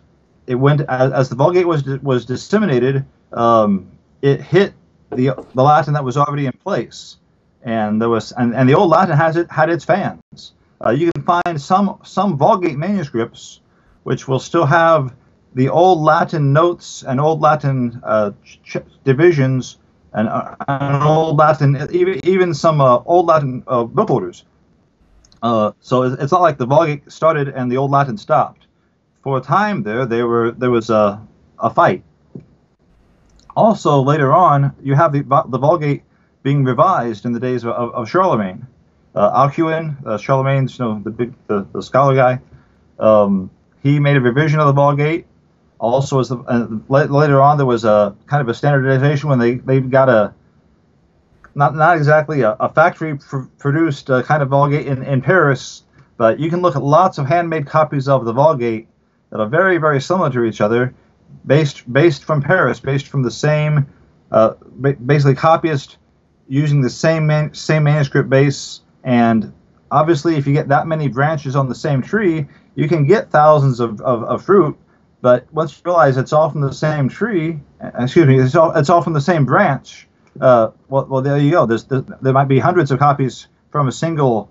it went as, as the Vulgate was was disseminated. Um, it hit the the Latin that was already in place, and there was and, and the old Latin has it had its fans. Uh, you can find some some Vulgate manuscripts which will still have the old Latin notes and old Latin uh, divisions and, uh, and old Latin, even even some uh, old Latin uh, book orders. Uh, so it's not like the Vulgate started and the old Latin stopped. For a time there, there were there was a a fight. Also, later on, you have the the Vulgate being revised in the days of, of Charlemagne. Uh, Alcuin, uh, Charlemagne's, you know, the big the, the scholar guy, um, he made a revision of the Vulgate. Also, as the, uh, later on, there was a kind of a standardization when they they got a not not exactly a, a factory pr- produced uh, kind of Vulgate in, in Paris, but you can look at lots of handmade copies of the Vulgate that are very very similar to each other, based based from Paris, based from the same, uh, ba- basically copyist using the same man, same manuscript base, and obviously if you get that many branches on the same tree, you can get thousands of, of, of fruit, But once you realize it's all from the same tree, uh, excuse me, it's all it's all from the same branch. Uh, well, well, there you go. There's, there, there might be hundreds of copies from a single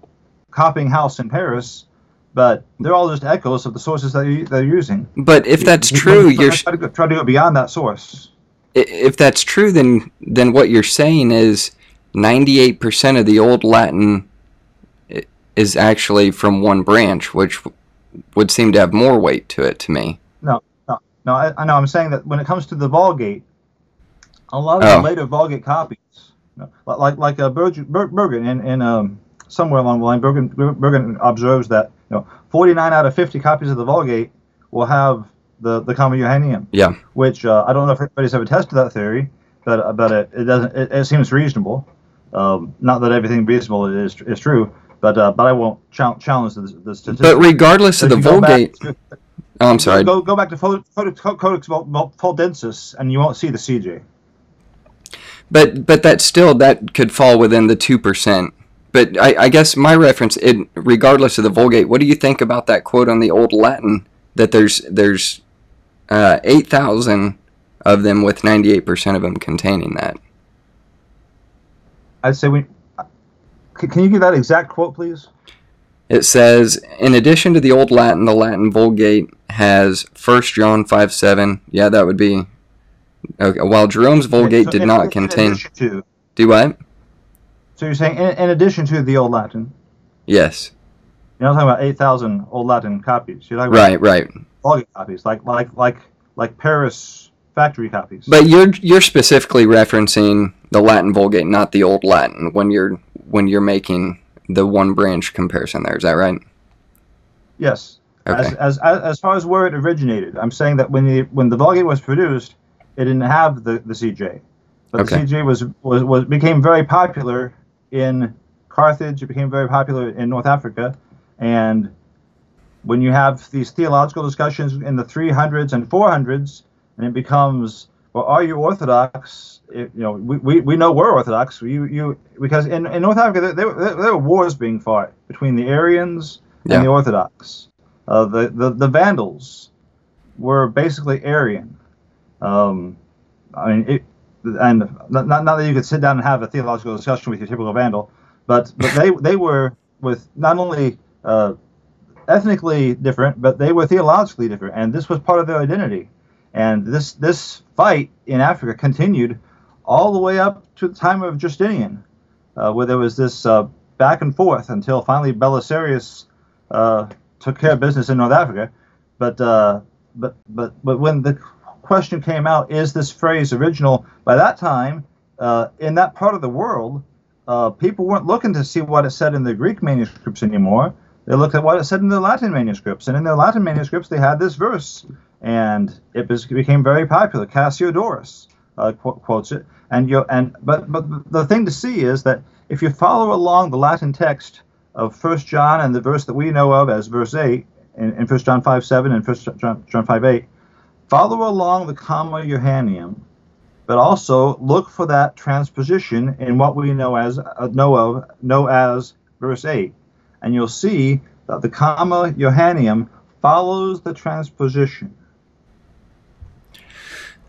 copying house in Paris, but they're all just echoes of the sources that you, they're using. But if that's You- true, you you're try to, go, try to go beyond that source. if that's true, then then what you're saying is 98% of the old Latin is actually from one branch, which would seem to have more weight to it to me. No, no, no. I, I know. I'm saying that when it comes to the Vulgate, a lot of Oh. the later Vulgate copies, you know, like like uh, Berg, Berg, Burgon in, in um, somewhere along the line, Burgon, Burgon observes that you know 49 out of 50 copies of the Vulgate will have the the Comma Johanneum, Yeah. which uh, I don't know if anybody's ever tested that theory, but uh, but it, it doesn't. It, it seems reasonable. Um, not that everything reasonable is is true, but uh, but I won't chal- challenge the, the statistics. But regardless of the back Vulgate, to- oh, I'm sorry. Go, go back to Codex Vol- and you won't see the CJ. But but that still that could fall within the two percent. But I, I guess my reference, it, regardless of the Vulgate, what do you think about that quote on the Old Latin that there's there's uh, eight thousand of them with ninety eight percent of them containing that? I'd say we. Can you give that exact quote, please? It says, in addition to the Old Latin, the Latin Vulgate has 1 John 5 7. Yeah, that would be. Okay, while Jerome's Vulgate So did in- not in contain. to- Do what? so you're saying in, in addition to the Old Latin, Yes. you're not talking about eight thousand Old Latin copies. You're talking Right, right. Vulgate copies, like like like like Paris factory copies. But you're you're specifically referencing the Latin Vulgate, not the Old Latin, when you're when you're making the one branch comparison. There is that right? Yes. Okay. As, as, as, far as where it originated, I'm saying that when the when the Vulgate was produced, it didn't have the, the CJ, but Okay. the CJ was, was was became very popular in Carthage. It became very popular in North Africa, and when you have these theological discussions in the 300s and 400s, and it becomes, well, are you Orthodox? It, you know, we, we, we know we're Orthodox. You you because in, in North Africa there, there, there were wars being fought between the Arians Yeah. and the Orthodox. Uh, the, the the Vandals were basically Arian. Um, I mean, it, and not, not not that you could sit down and have a theological discussion with your typical Vandal, but but they they were with not only uh, ethnically different, but they were theologically different, and this was part of their identity. And this this fight in Africa continued all the way up to the time of Justinian, uh, where there was this uh, back and forth until finally Belisarius uh, took care of business in North Africa. But uh, but but but when the question came out, is this phrase original? By that time, uh, in that part of the world, uh, people weren't looking to see what it said in the Greek manuscripts anymore. They looked at what it said in the Latin manuscripts, and in their Latin manuscripts, they had this verse, and it became very popular. Cassiodorus uh, qu- quotes it, and you and but but the thing to see is that if you follow along the Latin text of First John and the verse that we know of as verse eight in, in First John five seven and First John, John five eight, follow along the comma Johanneum, but also look for that transposition in what we know as uh, know of know as verse eight, and you'll see that the comma Johanneum follows the transposition.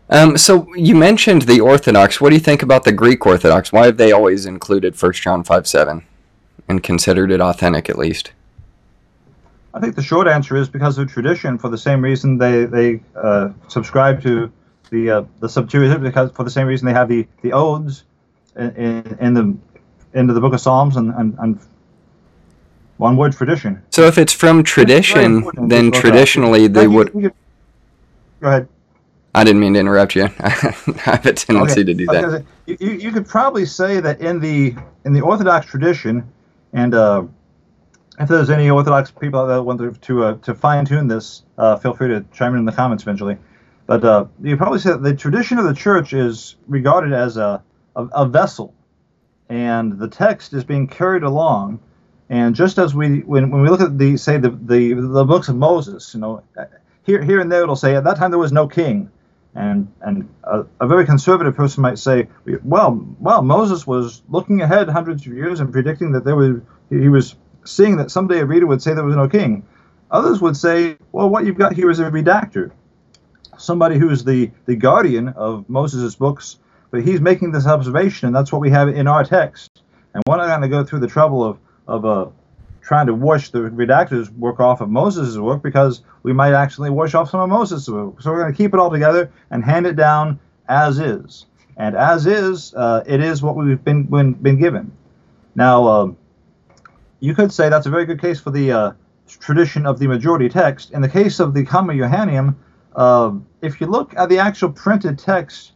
Um, so you mentioned the Orthodox. What do you think about the Greek Orthodox? Why have they always included 1 John 5 7 and considered it authentic at least? I think the short answer is because of tradition. For the same reason they they uh, subscribe to the uh, the Septuagint, because for the same reason they have the the odes in, in, in the into the Book of Psalms and and, and one word tradition. So if it's from tradition, then to look up. traditionally they would. Go ahead. I didn't mean to interrupt you. I have a tendency Okay, to do that. say, You, you could probably say that in the in the Orthodox tradition, and uh, if there's any Orthodox people out that want to to, uh, to fine tune this, uh, feel free to chime in in the comments eventually. But uh, you probably say that the tradition of the church is regarded as a, a a vessel, and the text is being carried along. And just as we when, when we look at the say the, the the books of Moses, you know, uh, here here and there it'll say at that time there was no king and and a, a very conservative person might say, well, well, Moses was looking ahead hundreds of years and predicting that there was he was seeing that someday a reader would say there was no king. Others would say, well, what you've got here is a redactor, somebody who's the, the guardian of Moses' books, but he's making this observation, and that's what we have in our text. And we're not going to go through the trouble of, of uh, trying to wash the redactors' work off of Moses' work because we might actually wash off some of Moses' work. So we're going to keep it all together and hand it down as is. And as is, uh, it is what we've been, been, been given. Now, um, you could say that's a very good case for the uh, tradition of the majority text. In the case of the Comma Johanneum, uh, if you look at the actual printed text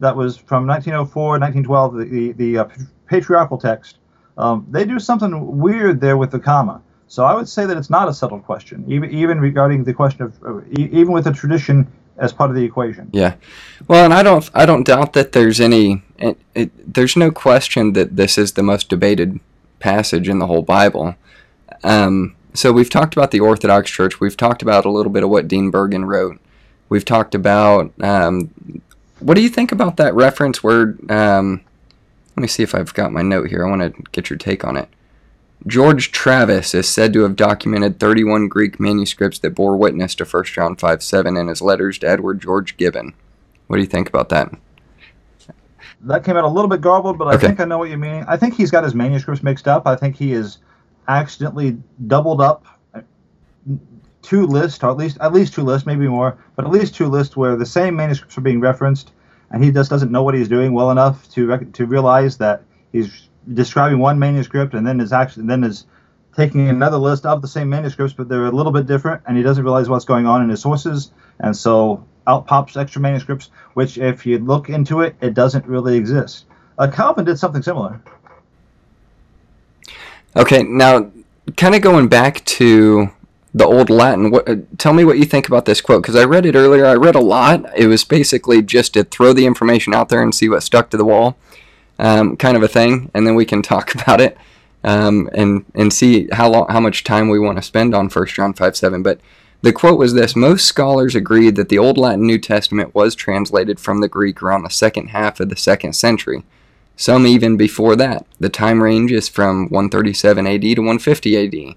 that was from 1904, 1912, the, the, the uh, patriarchal text, um, they do something weird there with the comma. So I would say that it's not a settled question, even even regarding the question of even with the tradition as part of the equation. Yeah, well, and I don't I don't doubt that there's any it, it, there's no question that this is the most debated passage in the whole Bible. Um, so we've talked about the Orthodox Church. We've talked about a little bit of what Dean Burgon wrote. We've talked about um, what do you think about that reference where um, let me see if I've got my note here. I want to get your take on it. George Travis is said to have documented 31 Greek manuscripts that bore witness to 1 John 5 7 in his letters to Edward George Gibbon. What do you think about that? That came out a little bit garbled, but I Okay. think I know what you mean. I think he's got his manuscripts mixed up. I think he is accidentally doubled up uh, two lists, or at least at least two lists, maybe more, but at least two lists where the same manuscripts are being referenced, and he just doesn't know what he's doing well enough to rec- to realize that he's describing one manuscript and then is actually then is taking another list of the same manuscripts, but they're a little bit different, and he doesn't realize what's going on in his sources, and so out pops extra manuscripts, which if you look into it, it doesn't really exist. Uh, Calvin did something similar. Okay, now kind of going back to the old Latin. What, uh, tell me what you think about this quote because I read it earlier. I read a lot. It was basically just to throw the information out there and see what stuck to the wall, um, kind of a thing, and then we can talk about it um, and and see how long, how much time we want to spend on First John five seven. But the quote was this: Most scholars agree that the Old Latin New Testament was translated from the Greek around the second half of the second century. Some even before that. The time range is from 137 AD to 150 AD.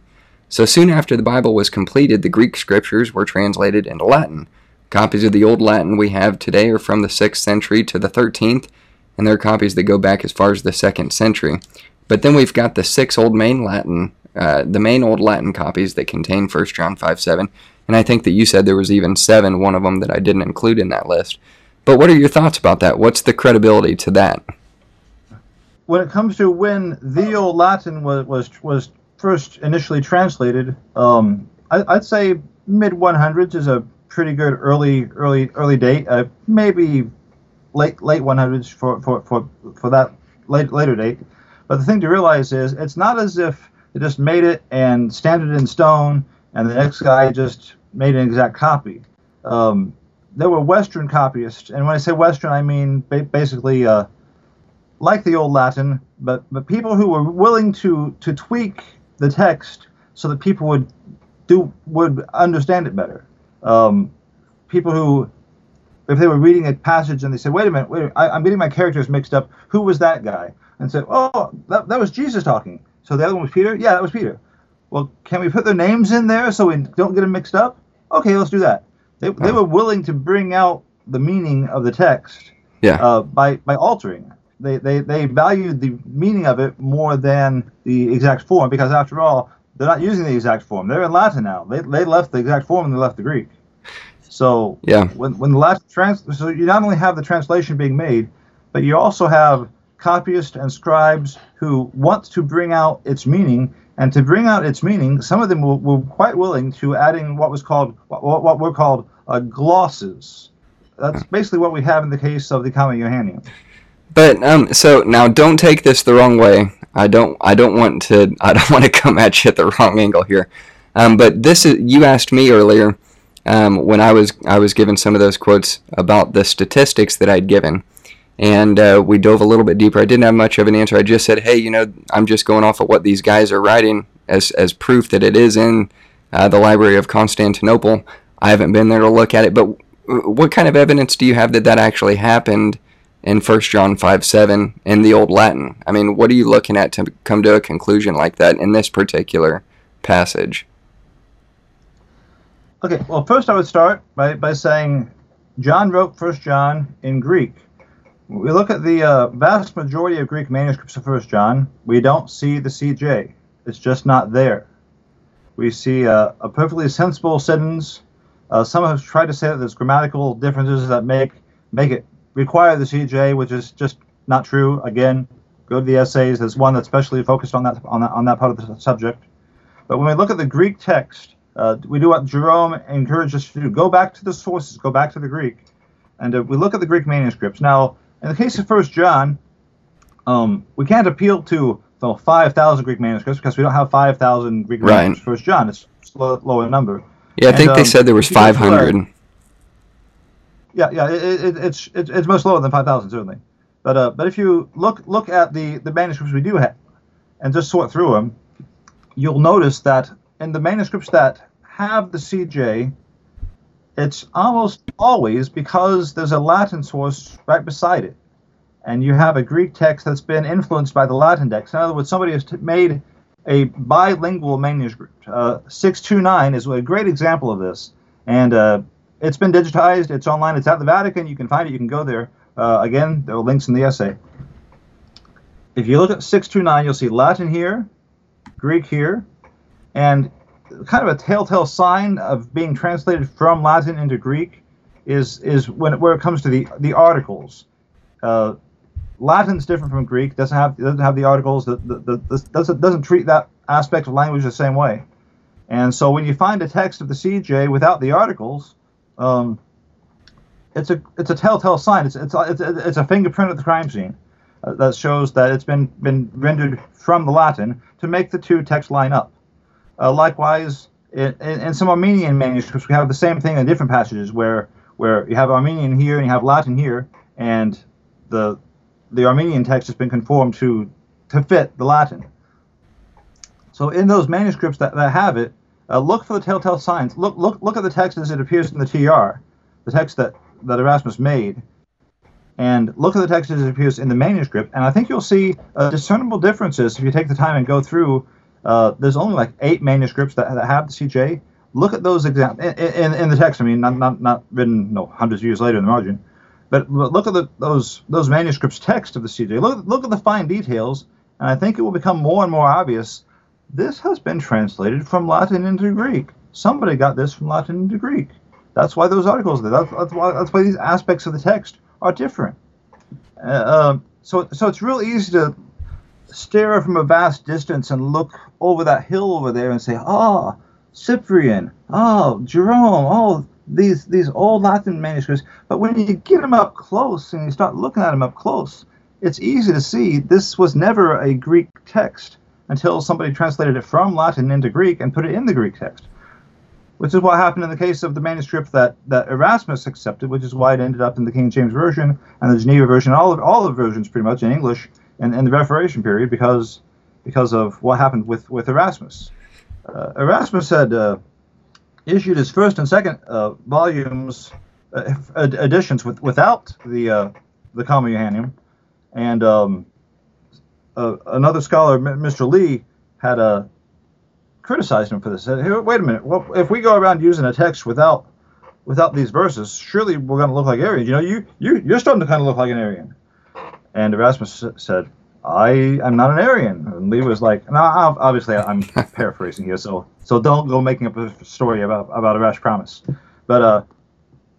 So soon after the Bible was completed, the Greek scriptures were translated into Latin. Copies of the Old Latin we have today are from the 6th century to the 13th, and there are copies that go back as far as the 2nd century. But then we've got the six Old Main Latin, uh, the main Old Latin copies that contain 1 John 5 7. And I think that you said there was even seven, one of them that I didn't include in that list. But what are your thoughts about that? What's the credibility to that? when it comes to when the old Latin was was was first initially translated, um, I, I'd say mid 100s is a pretty good early early early date. Uh, maybe late late 100s for for, for, for that late, later date. But the thing to realize is it's not as if they just made it and stamped it in stone, and the next guy just made an exact copy. Um, there were Western copyists, and when I say Western, I mean ba- basically. Uh, like the old Latin, but but people who were willing to to tweak the text so that people would do would understand it better. Um, people who, if they were reading a passage and they said, "Wait a minute, wait, a minute, I, I'm getting my characters mixed up. Who was that guy?" and said, "Oh, that, that was Jesus talking." So the other one was Peter. Yeah, that was Peter. Well, can we put their names in there so we don't get them mixed up? Okay, let's do that. They, they were willing to bring out the meaning of the text Yeah. uh, by by altering. They, they they valued the meaning of it more than the exact form because after all, they're not using the exact form. They're in Latin now. They, they left the exact form and they left the Greek. So Yeah. when when the Latin trans so you not only have the translation being made, but you also have copyists and scribes who want to bring out its meaning. And to bring out its meaning, some of them were, were quite willing to adding what was called what, what were called uh, glosses. That's basically what we have in the case of the Comma Johanneum. But um, so now don't take this the wrong way. I don't. I don't want to. I don't want to come at you at the wrong angle here. Um, but this is. You asked me earlier um, when I was I was given some of those quotes about the statistics that I'd given, and uh, we dove a little bit deeper. I didn't have much of an answer. I just said, hey, you know, I'm just going off of what these guys are writing as as proof that it is in uh, the Library of Constantinople. I haven't been there to look at it, but what kind of evidence do you have that that actually happened? In 1 John 5 7 in the Old Latin. I mean, what are you looking at to come to a conclusion like that in this particular passage? Okay, well, first I would start by, by saying John wrote First John in Greek. We look at the uh, vast majority of Greek manuscripts of First John. We don't see the CJ. It's just not there. We see uh, a perfectly sensible sentence. Uh, some have tried to say that there's grammatical differences that make make it require the CJ, which is just not true. Again, go to the essays. There's one that's specially focused on that on that on that part of the subject. But when we look at the Greek text, uh, we do what Jerome encourages us to do: go back to the sources, go back to the Greek, and uh, we look at the Greek manuscripts. Now, in the case of First John, um, we can't appeal to the 5,000 Greek manuscripts because we don't have 5,000 Greek Right. manuscripts. First John, it's low, lower number. Yeah, I think they um, said there was if you go to, uh, 500. Yeah, yeah, it, it, it's, it's it's much lower than 5,000 certainly. But uh, but if you look look at the the manuscripts we do have, and just sort through them, you'll notice that in the manuscripts that have the CJ, it's almost always because there's a Latin source right beside it, and you have a Greek text that's been influenced by the Latin text. In other words, somebody has t- made a bilingual manuscript. Uh, 629 is a great example of this, and uh, it's been digitized. It's online. It's at the Vatican. You can find it. You can go there. Uh, again, there are links in the essay. If you look at 629, you'll see Latin here, Greek here, and kind of a telltale sign of being translated from Latin into Greek is is when where it comes to the the articles. Uh, Latin's different from Greek. Doesn't have doesn't have the articles. The, the, the, the, doesn't doesn't treat that aspect of language the same way. And so when you find a text of the CJ without the articles, um, it's a it's a telltale sign. It's it's it's, it's a fingerprint of the crime scene uh, that shows that it's been been rendered from the Latin to make the two texts line up. Uh, likewise, in, in, in some Armenian manuscripts, we have the same thing in different passages where where you have Armenian here and you have Latin here, and the the Armenian text has been conformed to to fit the Latin. So in those manuscripts that, that have it, uh, look for the telltale signs. Look look look at the text as it appears in the TR, the text that that Erasmus made, and look at the text as it appears in the manuscript. And I think you'll see uh, discernible differences if you take the time and go through. Uh, there's only like eight manuscripts that, that have the CJ. Look at those examples in, in, in the text. I mean, not not not written no hundreds of years later in the margin. But, look at the, those those manuscripts text of the CJ. Look look at the fine details, and I think it will become more and more obvious. This has been translated from Latin into Greek. Somebody got this from Latin into Greek. That's why those articles. That's, that's why that's why these aspects of the text are different. Uh, um, so so it's real easy to stare from a vast distance and look over that hill over there and say, ah, Cyprian, oh, Jerome, oh, these these old Latin manuscripts. But when you get them up close and you start looking at them up close, it's easy to see this was never a Greek text until somebody translated it from Latin into Greek and put it in the Greek text. Which is what happened in the case of the manuscript that, that Erasmus accepted, which is why it ended up in the King James Version and the Geneva Version, all of all the versions pretty much in English in, in the Reformation period because because of what happened with, with Erasmus. Uh, Erasmus had uh, issued his first and second uh, volumes uh, ed- editions with, without the uh, the Comma Johanneum, and um, uh, another scholar, Mr. Lee, had uh, criticized him for this. Said, hey, wait a minute, well, if we go around using a text without without these verses, surely we're going to look like Arians. You know, you you you're starting to kind of look like an Arian. And Erasmus said, I am not an Arian. And Lee was like, no, ob- obviously I'm paraphrasing here, so so don't go making up a story about about a rash promise. But uh,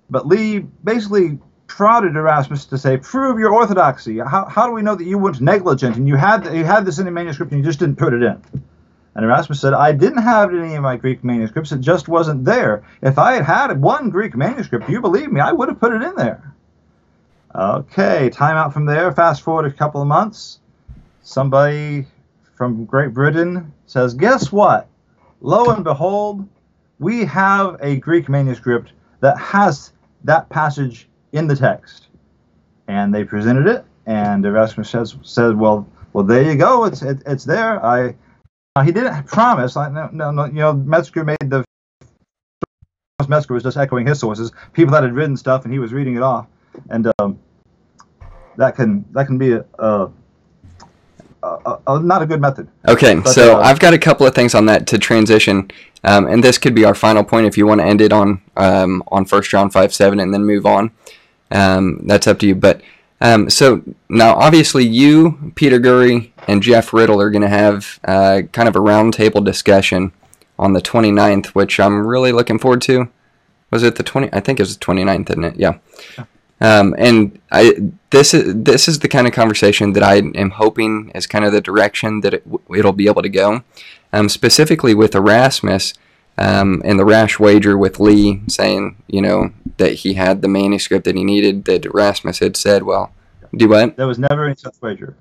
but Lee basically prodded Erasmus to say, prove your orthodoxy. How, how do we know that you weren't negligent and you had you had this in a manuscript and you just didn't put it in? And Erasmus said, I didn't have it in any of my Greek manuscripts. It just wasn't there. If I had had one Greek manuscript, you believe me, I would have put it in there. Okay, time out from there. Fast forward a couple of months. Somebody from Great Britain says, Guess what? Lo and behold, we have a Greek manuscript that has that passage in the text. And they presented it, and Erasmus says, said, Well, well, there you go. It's it, it's there. I now, he didn't promise. I, no, no, no, you know, Metzger made the. Metzger was just echoing his sources, people that had written stuff, and he was reading it off, and um, that can that can be a, a, a, a not a good method. Okay, But, so uh, I've got a couple of things on that to transition, um, and this could be our final point if you want to end it on um, on First John five seven and then move on. Um, that's up to you. But um, so now, obviously, you, Peter Gurry, and Jeff Riddle are going to have uh, kind of a roundtable discussion on the 29th, which I'm really looking forward to. Was it the 20? I think it was the 29th, isn't it? Yeah. Um, and I this is this is the kind of conversation that I am hoping is kind of the direction that it, it'll be able to go. Um, specifically with Erasmus um, and the rash wager with Lee saying, you know, that he had the manuscript that he needed. That Erasmus had said, well, do what? There was never any such wager.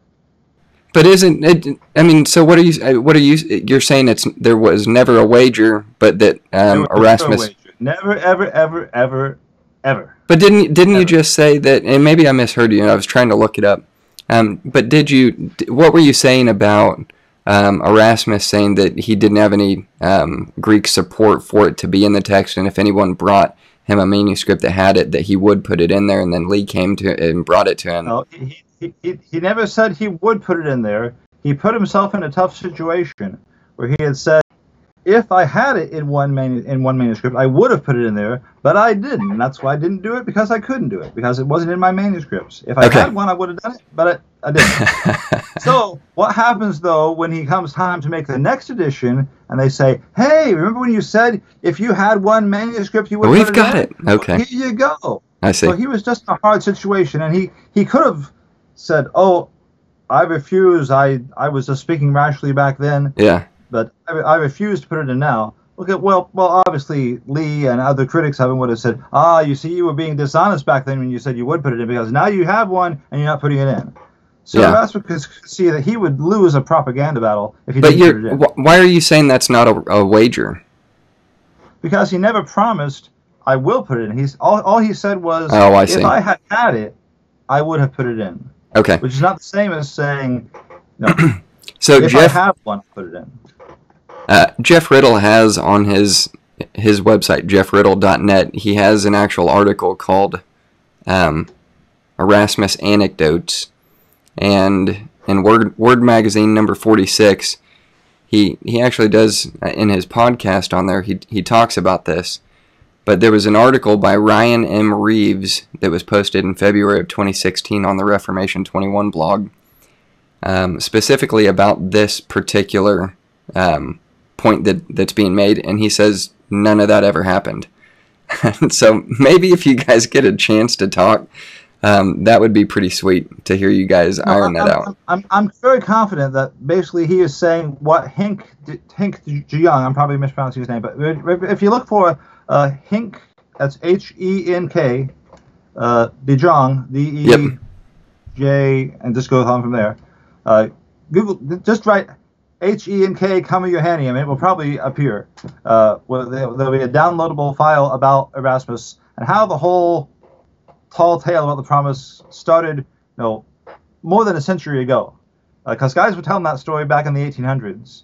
But isn't it? I mean, so what are you? What are you? You're saying it's there was never a wager, but that um, Erasmus. Never, ever, ever, ever, ever. But didn't didn't you just say that? And maybe I misheard you. and I was trying to look it up. Um, but did you? What were you saying about um, Erasmus saying that he didn't have any um, Greek support for it to be in the text, and if anyone brought him a manuscript that had it, that he would put it in there, and then Lee came to and brought it to him. No, he, he, he, he never said he would put it in there. He put himself in a tough situation where he had said, if I had it in one manu- in one manuscript, I would have put it in there, but I didn't, and that's why I didn't do it because I couldn't do it because it wasn't in my manuscripts. If I Okay. had one, I would have done it, but I, I didn't. so what happens though when he comes time to make the next edition, and they say, "Hey, remember when you said if you had one manuscript, you would." We've it got in?" it. Okay. Here you go. I see. So he was just in a hard situation, and he he could have said, "Oh, I refuse. I I was just speaking rationally back then, yeah. But I, I refuse to put it in now." Look at well, well, obviously Lee and other critics him would have said, "Ah, you see, you were being dishonest back then when you said you would put it in because now you have one and you're not putting it in." So Yeah. Erasmus could see that he would lose a propaganda battle if he But didn't put it you're. Why are you saying that's not a, a wager? because he never promised, "I will put it in." He's all, all he said was, Oh, I see. "If I had had it, I would have put it in." Okay. which is not the same as saying, no, So if Jeff. I have one, put it in. Uh, Jeff Riddle has on his his website jeffriddle.net. He has an actual article called um, Erasmus Anecdotes, and in Word Word Magazine number forty six, he he actually does uh, in his podcast on there. He he talks about this. But there was an article by Ryan M. Reeves that was posted in February of 2016 on the Reformation 21 blog, um, specifically about this particular um, point that that's being made, and he says none of that ever happened. so maybe if you guys get a chance to talk, um, that would be pretty sweet to hear you guys iron I'm, that I'm, out. I'm, I'm very confident that basically he is saying what Hink Hink de Jonge, I'm probably mispronouncing his name, but if you look for uh, Hink, that's H E N K, uh, De Jong, D E Yep. J, and just go on from there. Uh, Google, just write H E N K Comma Johanneum, it will probably appear. Uh, well, there, there'll be a downloadable file about Erasmus and how the whole tall tale about the promise started, you know, more than a century ago. Because guys were telling that story back in the 1800s,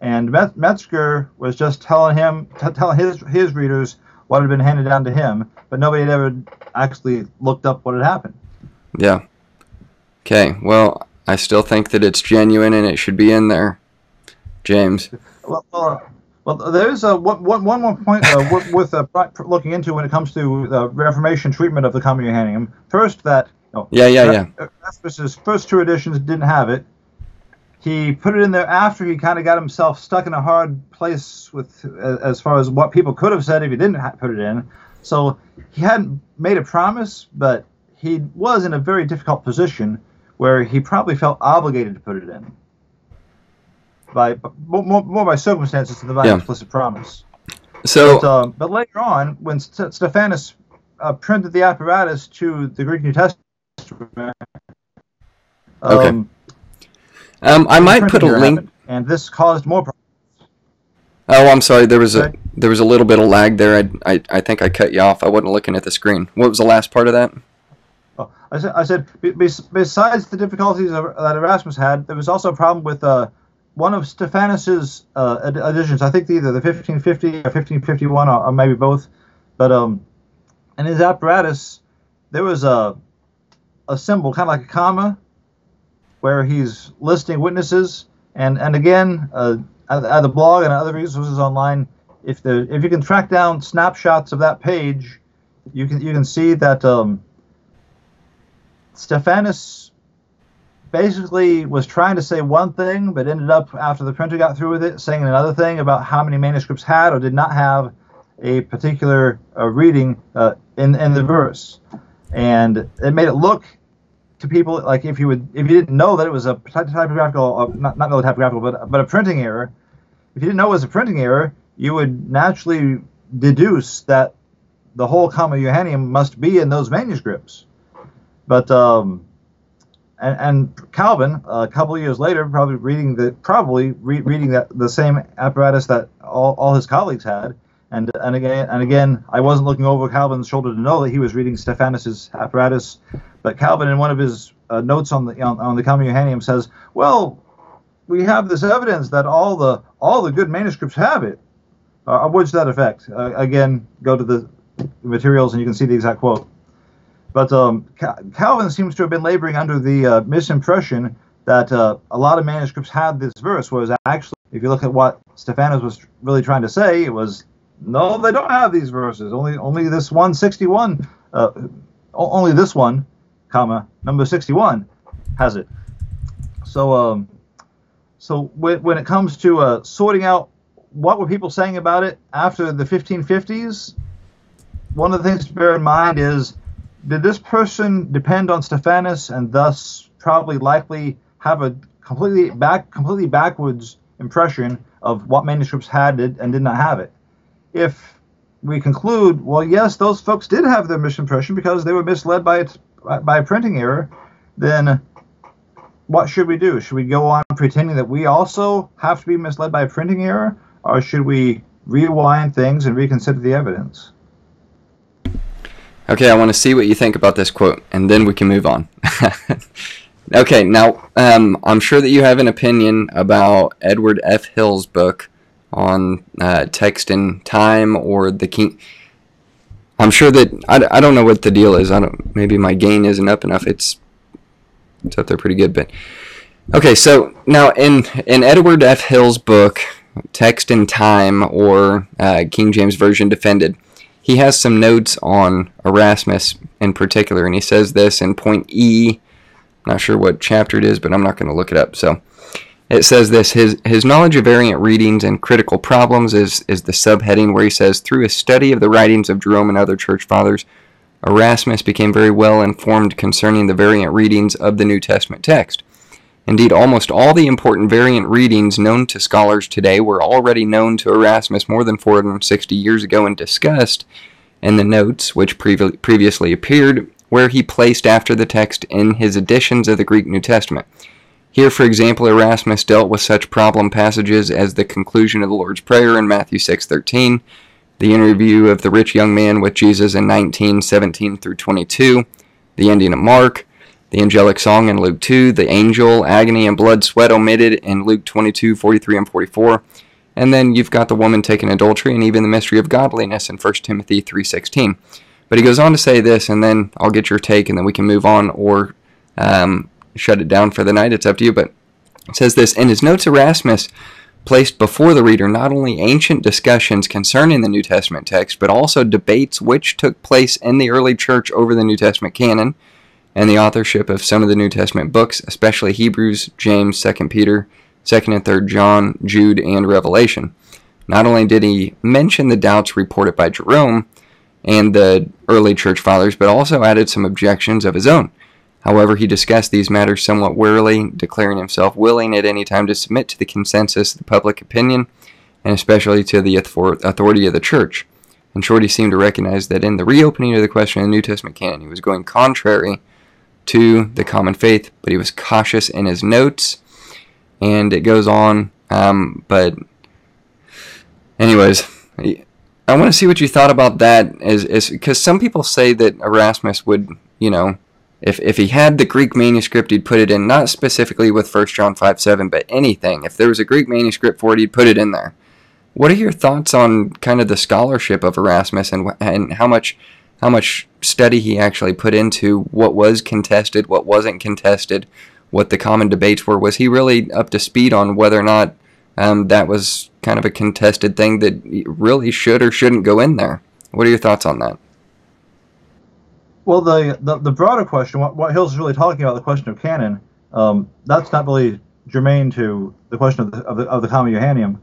and Met- Metzger was just telling him, t- telling his his readers what had been handed down to him, but nobody had ever actually looked up what had happened. Yeah. Okay. Well, I still think that it's genuine and it should be in there, James. Well, well, well there's a one, one, one more point uh, worth, worth uh, looking into when it comes to the Reformation treatment of the Comma Johanneum. First, that know, Yeah, yeah, yeah. Erasmus's first two editions didn't have it. He put it in there after he kind of got himself stuck in a hard place with uh, as far as what people could have said if he didn't ha- put it in. So he hadn't made a promise, but he was in a very difficult position where he probably felt obligated to put it in by more, more, more by circumstances than by Yeah. explicit promise. So But, um, but later on, when St- Stephanus uh, printed the apparatus to the Greek New Testament, Okay. um, um, I might put a link. happened, and this caused more problems. Oh, I'm sorry. There was a there was a little bit of lag there. I, I I think I cut you off. I wasn't looking at the screen. What was the last part of that? Oh, I said, I said be- besides the difficulties that Erasmus had, there was also a problem with uh, one of Stephanus's uh, editions. I think either the 1550 or 1551, or, or maybe both. But um, in his apparatus, there was a a symbol, kind of like a comma, where he's listing witnesses. And and again, uh, at, the blog and other resources online, if the if you can track down snapshots of that page, you can you can see that um, Stephanus basically was trying to say one thing, but ended up after the printer got through with it saying another thing about how many manuscripts had or did not have a particular uh, reading uh, in in the verse, and it made it look to people like if you would if you didn't know that it was a typographical uh, not not really typographical but but a printing error, if you didn't know it was a printing error, you would naturally deduce that the whole Comma Johanneum must be in those manuscripts. But um, and, and Calvin, a couple years later, probably reading the probably re- reading that the same apparatus that all, all his colleagues had, and and again and again, I wasn't looking over Calvin's shoulder to know that he was reading Stephanus's apparatus, but Calvin, in one of his uh, notes on the on, on the Comma Johanneum, says, "Well, we have this evidence that all the all the good manuscripts have it." Uh, words that effect. Uh, again, go to the materials and you can see the exact quote. But um, Calvin seems to have been laboring under the uh, misimpression that uh, a lot of manuscripts had this verse, whereas actually, if you look at what Stephanus was really trying to say, it was no, they don't have these verses. Only only this 161, uh, only this one, comma number 61, has it. So um, so when, when it comes to uh, sorting out what were people saying about it after the 1550s, one of the things to bear in mind is did this person depend on Stephanus and thus probably likely have a completely back completely backwards impression of what manuscripts had it and did not have it? If we conclude, well, yes, those folks did have their misimpression because they were misled by it, by a printing error, then what should we do? Should we go on pretending that we also have to be misled by a printing error, or should we rewind things and reconsider the evidence? Okay, I want to see what you think about this quote, and then we can move on. okay, now um, I'm sure that you have an opinion about Edward F. Hill's book on uh, text and time, or the king. I'm sure that I, I don't know what the deal is. I don't. Maybe my gain isn't up enough. It's it's up there pretty good, but okay. So now in in Edward F. Hill's book, Text and Time, or uh, King James Version Defended he has some notes on Erasmus in particular, and he says this in point E. Not sure what chapter it is, but I'm not going to look it up. So it says this his, his knowledge of variant readings and critical problems is, is the subheading where he says, through his study of the writings of Jerome and other church fathers, Erasmus became very well informed concerning the variant readings of the New Testament text. Indeed, almost all the important variant readings known to scholars today were already known to Erasmus more than 460 years ago and discussed in the notes which previ- previously appeared, where he placed after the text in his editions of the Greek New Testament. Here, for example, Erasmus dealt with such problem passages as the conclusion of the Lord's Prayer in Matthew 6:13, the interview of the rich young man with Jesus in 19:17 through 22, the ending of Mark, the angelic song in Luke 2, the angel, agony, and blood sweat omitted in Luke 22, 43, and 44. And then you've got the woman taken adultery and even the mystery of godliness in 1 Timothy 3.16. But he goes on to say this, and then I'll get your take, and then we can move on or um, shut it down for the night. It's up to you. But it says this In his notes, Erasmus placed before the reader not only ancient discussions concerning the New Testament text, but also debates which took place in the early church over the New Testament canon and the authorship of some of the New Testament books, especially Hebrews, James, 2 Peter, 2nd and 3rd John, Jude, and Revelation. Not only did he mention the doubts reported by Jerome and the early church fathers, but also added some objections of his own. However, he discussed these matters somewhat warily, declaring himself willing at any time to submit to the consensus of the public opinion, and especially to the authority of the church. In short, he seemed to recognize that in the reopening of the question of the New Testament canon, he was going contrary to the common faith, but he was cautious in his notes, and it goes on. Um, but, anyways, I want to see what you thought about that, is is because some people say that Erasmus would, you know, if, if he had the Greek manuscript, he'd put it in, not specifically with 1 John 5 7, but anything. If there was a Greek manuscript for it, he'd put it in there. What are your thoughts on kind of the scholarship of Erasmus and, and how much how much study he actually put into what was contested, what wasn't contested, what the common debates were. Was he really up to speed on whether or not um, that was kind of a contested thing that really should or shouldn't go in there. What are your thoughts on that? Well, the, the, the broader question, what, what Hill's really talking about, the question of canon, um, that's not really germane to the question of the, of the, of the Comma Johanneum.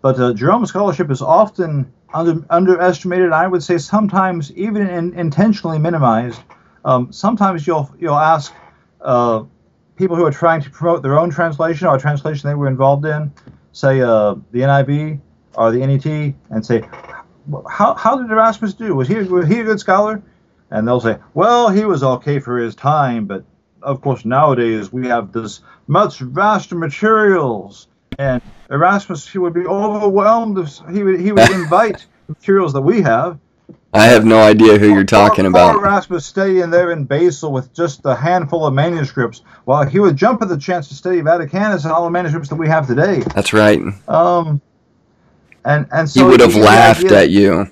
But uh, Jerome's scholarship is often under, underestimated. I would say sometimes even in, intentionally minimized. Um, sometimes you'll you'll ask uh, people who are trying to promote their own translation or a translation they were involved in, say uh, the NIV or the NET, and say, how, how did Erasmus do? Was he was he a good scholar? And they'll say, well, he was okay for his time, but of course nowadays we have this much vaster materials, and Erasmus he would be overwhelmed if he would he would invite materials that we have. I have no idea who you're talking about. Erasmus stay in there in Basel with just a handful of manuscripts, while he would jump at the chance to study Vaticanus and all the manuscripts that we have today. That's right. Um, and and so He would have laughed idea- at you.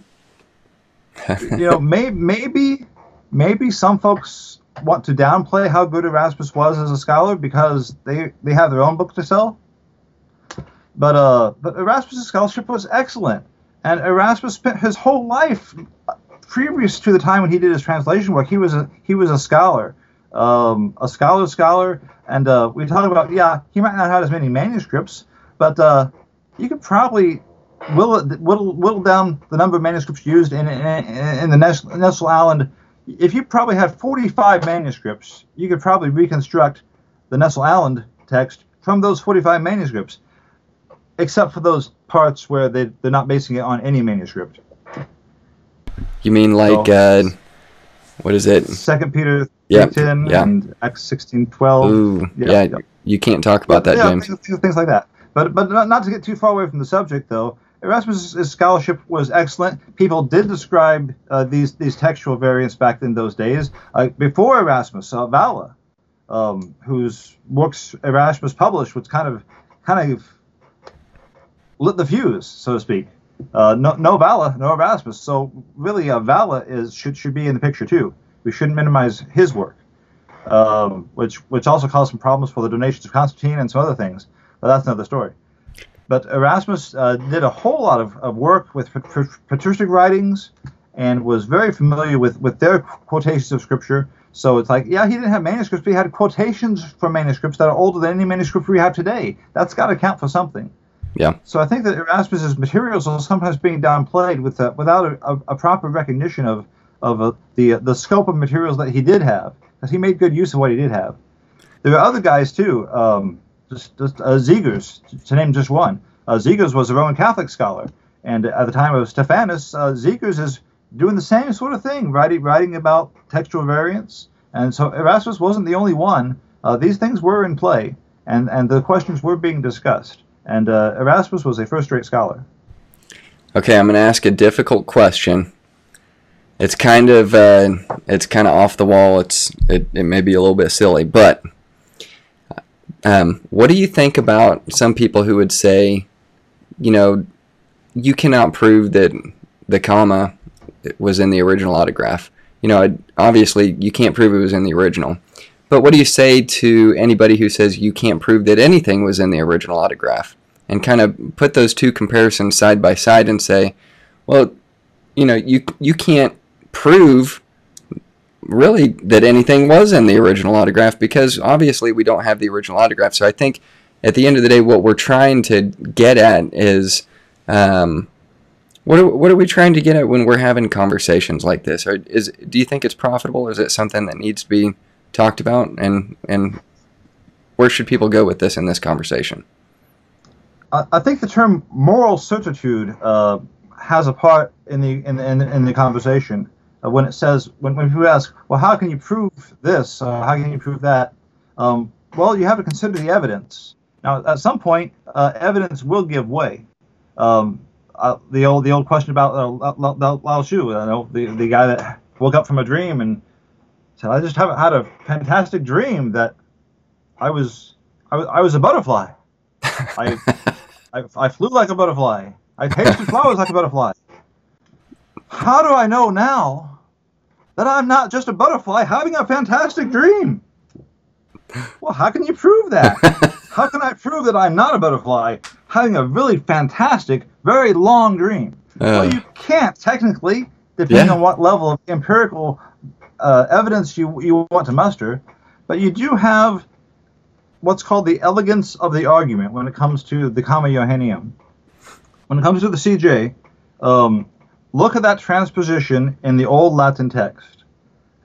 you know, may, maybe maybe some folks want to downplay how good Erasmus was as a scholar because they they have their own book to sell. But uh, but Erasmus' scholarship was excellent, and Erasmus spent his whole life previous to the time when he did his translation work. He was a he was a scholar, um, a scholar scholar, and uh, we talk about yeah, he might not have as many manuscripts, but uh, you could probably whittle, whittle, whittle down the number of manuscripts used in in, in the Nes- Nestle-Aland. If you probably had 45 manuscripts, you could probably reconstruct the Nestle-Aland text from those 45 manuscripts, except for those parts where they, they're not basing it on any manuscript. You mean like uh, what is it? Second Peter Yeah, 3.10 yeah. and Acts 16.12. Ooh, yeah, you can't talk about that, yeah, James. Things, things- like that. But but not, not to get too far away from the subject, though. Erasmus' scholarship was excellent. People did describe uh, these these textual variants back in those days. Uh, before Erasmus, uh, Valla, um, whose works Erasmus published, was kind of kind of lit the fuse, so to speak. Uh, no, no Valla, no Erasmus. So really, uh, Valla is should should be in the picture too. We shouldn't minimize his work, um, which which also caused some problems for the donations of Constantine and some other things. But that's another story. But Erasmus uh, did a whole lot of, of work with pat- pat- patristic writings and was very familiar with, with their quotations of scripture. So it's like, yeah, he didn't have manuscripts, but he had quotations from manuscripts that are older than any manuscript we have today. That's got to count for something. Yeah. So I think that Erasmus's materials are sometimes being downplayed with uh, without a, a, a proper recognition of of uh, the the scope of materials that he did have, because he made good use of what he did have. There are other guys too. Um, just, just uh, Zegers, to name just one. Uh, Zegers was a Roman Catholic scholar, and at the time of Stephanus, uh, Zegers is doing the same sort of thing, writing writing about textual variants. And so Erasmus wasn't the only one. Uh, these things were in play, and and the questions were being discussed. And uh, Erasmus was a first-rate scholar. Okay, I'm going to ask a difficult question. It's kind of uh, it's kind of off the wall. It's it, it may be a little bit silly, but um, what do you think about some people who would say, you know, you cannot prove that the comma was in the original autograph. You know, obviously you can't prove it was in the original. But what do you say to anybody who says you can't prove that anything was in the original autograph? And kind of put those two comparisons side by side and say, well, you know, you you can't prove really that anything was in the original autograph because obviously we don't have the original autograph. So I think at the end of the day, what we're trying to get at is um, what are, what are we trying to get at when we're having conversations like this? Or is do you think it's profitable? Is it something that needs to be talked about? And and where should people go with this in this conversation? I, I think the term moral certitude uh, has a part in the in, in, in the conversation uh, when it says when, when people ask, well, how can you prove this? Uh, how can you prove that? Um, well, you have to consider the evidence. Now, at some point, uh, evidence will give way. Um, uh, the old the old question about uh, Lao, Lao, Shu, you know, the the guy that woke up from a dream and "I just have had a fantastic dream that I was I was, I was a butterfly. I, I I flew like a butterfly. I tasted flowers like a butterfly. How do I know now that I'm not just a butterfly having a fantastic dream?" Well, how can you prove that? How can I prove that I'm not a butterfly having a really fantastic, very long dream. well, Uh. you can't technically, depending Yeah. on what level of empirical uh, evidence you you want to muster, but you do have what's called the elegance of the argument when it comes to the comma Johanneum. When it comes to the CJ, um, look at that transposition in the old Latin text,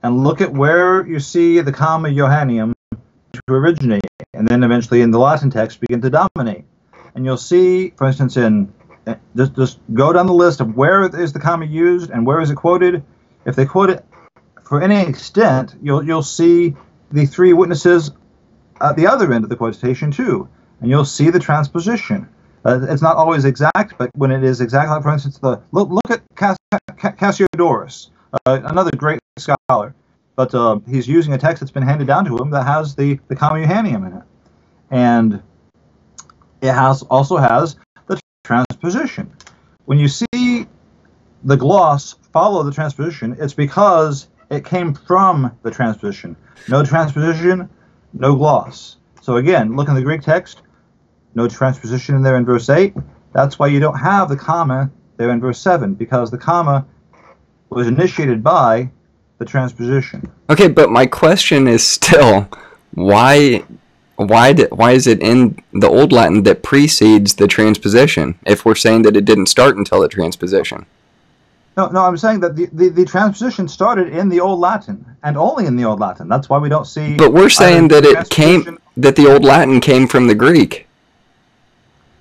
and look at where you see the comma Johanneum to originate, and then eventually in the Latin text begin to dominate. And you'll see, for instance, in eh, just just go down the list of where is the comma used and where is it quoted. If they quote it for any extent, you'll you'll see the three witnesses at the other end of the quotation too, and you'll see the transposition. Uh, it's not always exact, but when it is exact, like for instance, the look look at Cass, Ca- Cassiodorus, uh, another great scholar, but uh, he's using a text that's been handed down to him that has the the comma Johanneum in it, and it has also has the transposition. When you see the gloss follow the transposition, it's because it came from the transposition. No transposition, no gloss. So again, look in the Greek text, no transposition in there in verse 8. That's why you don't have the comma there in verse 7, because the comma was initiated by the transposition. Okay, but my question is still, why, why, did, why is it in the Old Latin that precedes the transposition? If we're saying that it didn't start until the transposition. No, no, I'm saying that the, the, the transposition started in the Old Latin, and only in the Old Latin. That's why we don't see. But we're saying that it came, that the Old Latin came from the Greek.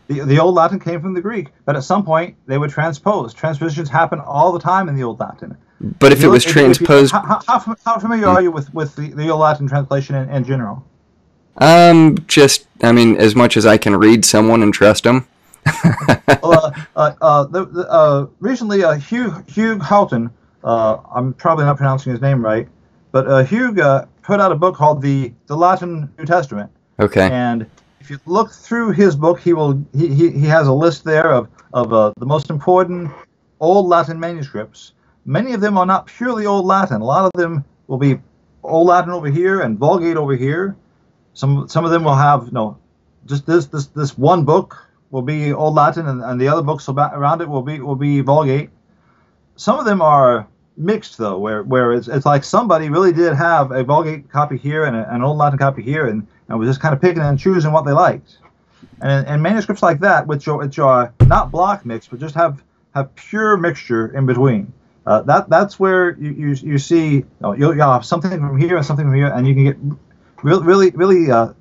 The, the Old Latin came from the Greek, but at some point they would transpose. Transpositions happen all the time in the Old Latin. But if it was look- if you- transposed, how, how, how familiar are you with, with the, the Old Latin translation in, in general? um, just, I mean, as much as I can read someone and trust them. Well, uh, uh, uh, the, the, recently, uh, Hugh Hugh Houghton, uh, I'm probably not pronouncing his name right, but uh, Hugh uh, put out a book called the the Latin New Testament, Okay. and if you look through his book, he will he, he, he has a list there of of uh, the most important Old Latin manuscripts. Many of them are not purely Old Latin. A lot of them will be Old Latin over here and Vulgate over here. Some some of them will have you know just this this this one book will be Old Latin, and, and the other books around it will be will be Vulgate. Some of them are mixed though, where where it's, it's like somebody really did have a Vulgate copy here and a, an Old Latin copy here, and, and was just kind of picking and choosing what they liked. And, and manuscripts like that, which are, which are not block mixed, but just have have pure mixture in between. Uh, that that's where you you, you see you know, you'll, you'll have something from here and something from here, and you can get really really really. Uh,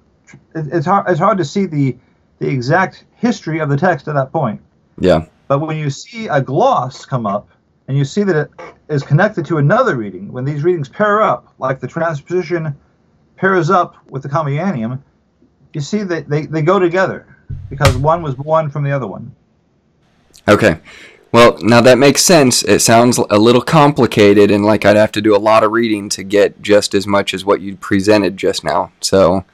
it, it's hard it's hard to see the the exact history of the text at that point. Yeah. But when you see a gloss come up and you see that it is connected to another reading, when these readings pair up, like the transposition pairs up with the Comma Johanneum, you see that they, they go together because one was born from the other one. Okay. Well, now that makes sense. It sounds a little complicated, and like I'd have to do a lot of reading to get just as much as what you presented just now. So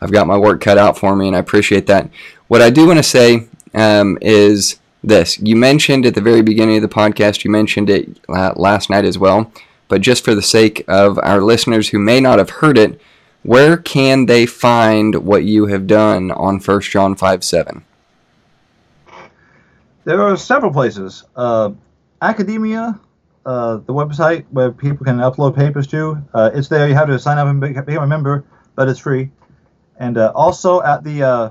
I've got my work cut out for me, and I appreciate that. What I do want to say um, is this. You mentioned at the very beginning of the podcast, you mentioned it uh, last night as well, but just for the sake of our listeners who may not have heard it, where can they find what you have done on 1 John 5 7? There are several places. Uh, Academia, uh, the website where people can upload papers to, uh, it's there. You have to sign up and become a member, but it's free. And uh, also at the uh,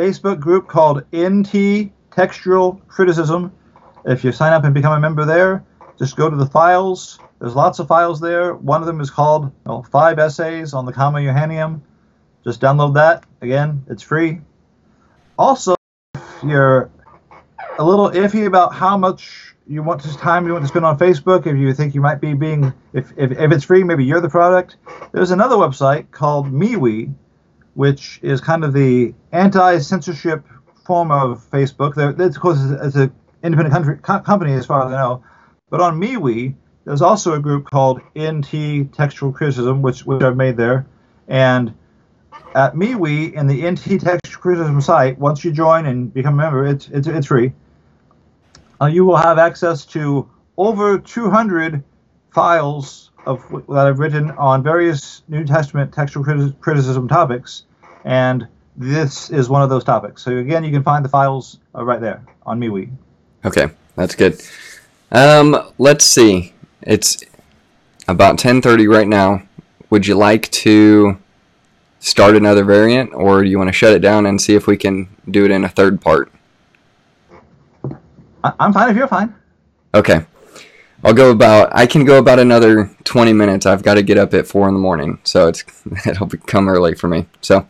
Facebook group called NT Textual Criticism. If you sign up and become a member there, just go to the files. There's lots of files there. One of them is called you know, Five Essays on the Comma Johanneum. Just download that. Again, it's free. Also, if you're a little iffy about how much you want to time you want to spend on Facebook, if you think you might be being, if, if, if it's free, maybe you're the product. There's another website called MeWe, which is kind of the anti-censorship form of Facebook. It's, of course, it's an independent country, co- company as far as I know. But on MeWe, there's also a group called NT Textual Criticism, which, which I've made there. And at MeWe, in the NT Textual Criticism site, once you join and become a member, it's, it's, it's free. Uh, you will have access to over 200 files of that I've written on various New Testament textual criti- criticism topics, and this is one of those topics. So again, you can find the files uh, right there on MeWe. Okay, that's good. Um, let's see. It's about 10:30 right now. Would you like to start another variant, or do you want to shut it down and see if we can do it in a third part? I- I'm fine if you're fine. Okay. I'll go about. I can go about another 20 minutes. I've got to get up at four in the morning, so it's it'll become early for me. So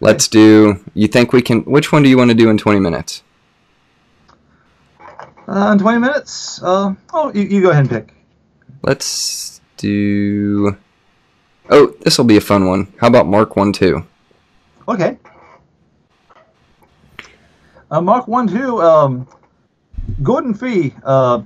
let's do. You think we can? Which one do you want to do in 20 minutes? Uh, in 20 minutes. Uh, oh, you, you go ahead and pick. Let's do. Oh, this will be a fun one. How about Mark one two? Okay. Uh, Mark 1 2, um, Gordon Fee uh,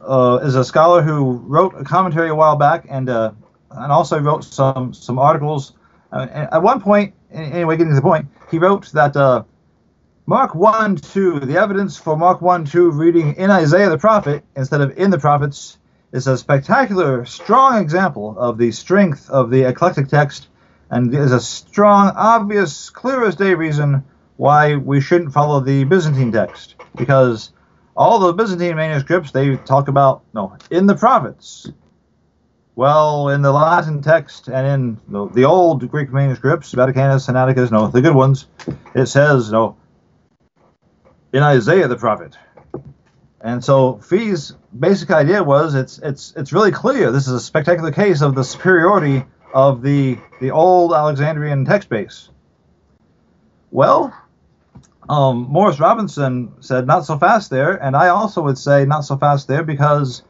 uh, is a scholar who wrote a commentary a while back and uh, and also wrote some, some articles. Uh, at one point, anyway, getting to the point, he wrote that uh, Mark 1 2, the evidence for Mark 1 2 reading in Isaiah the prophet instead of in the prophets is a spectacular, strong example of the strength of the eclectic text and is a strong, obvious, clear as day reason why we shouldn't follow the Byzantine text. Because all the Byzantine manuscripts, they talk about, no, in the prophets. Well, in the Latin text and in the, the old Greek manuscripts, Vaticanus, Sinaiticus, no, the good ones, it says, no, in Isaiah the prophet. And so Fee's basic idea was it's it's it's really clear. This is a spectacular case of the superiority of the the old Alexandrian text base. Well, um, Maurice Robinson said not so fast there, and I also would say not so fast there because